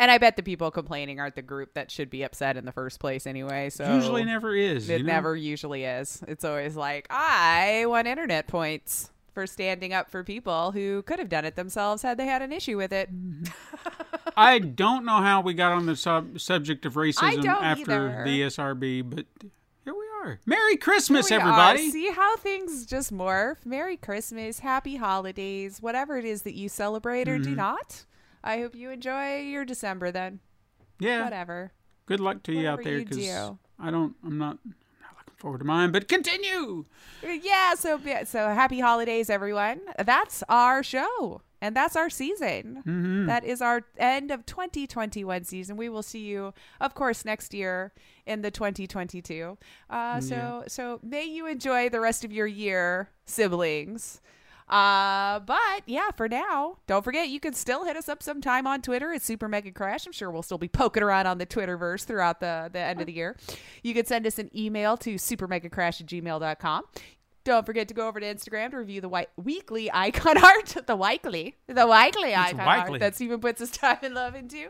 And I bet the people complaining aren't the group that should be upset in the first place anyway. So Usually never is. It you know? never usually is. It's always like, I won internet points for standing up for people who could have done it themselves had they had an issue with it. *laughs* I don't know how we got on the sub- subject of racism after either. the ESRB, but here we are. Merry Christmas, We are. everybody. See how things just morph. Merry Christmas, happy holidays, whatever it is that you celebrate or Mm-hmm. do not. I hope you enjoy your December then. yeah. Whatever. Good luck to you out there because. I don't. I'm not. I'm not looking forward to mine, but continue. Yeah, so so happy holidays, everyone. That's our show. And that's our season. That is our end of 2021 season. We will see you, of course, next year in the 2022. Uh, so so may you enjoy the rest of your year, siblings. Uh, but yeah, for now, don't forget you can still hit us up sometime on Twitter at Super Mega Crash. I'm sure we'll still be poking around on the Twitterverse throughout the, the end of the year. You can send us an email to supermegacrash at gmail.com. Don't forget to go over to Instagram to review the white weekly icon *laughs* art, the weekly, the weekly icon weekly. art that Steven puts his time and love into.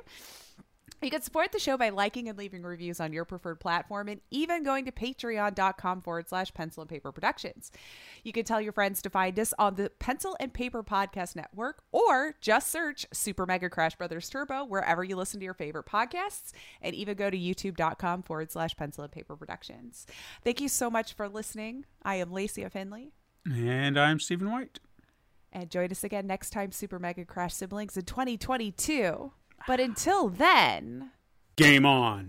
You can support the show by liking and leaving reviews on your preferred platform and even going to patreon.com forward slash pencil and paper productions. You can tell your friends to find us on the Pencil and Paper Podcast Network or just search Super Mega Crash Brothers Turbo wherever you listen to your favorite podcasts and even go to youtube.com forward slash pencil and paper productions. Thank you so much for listening. I am Lacey Finley. And I'm Stephen White. And join us again next time, Super Mega Crash Siblings in 2022. But until then. Game on.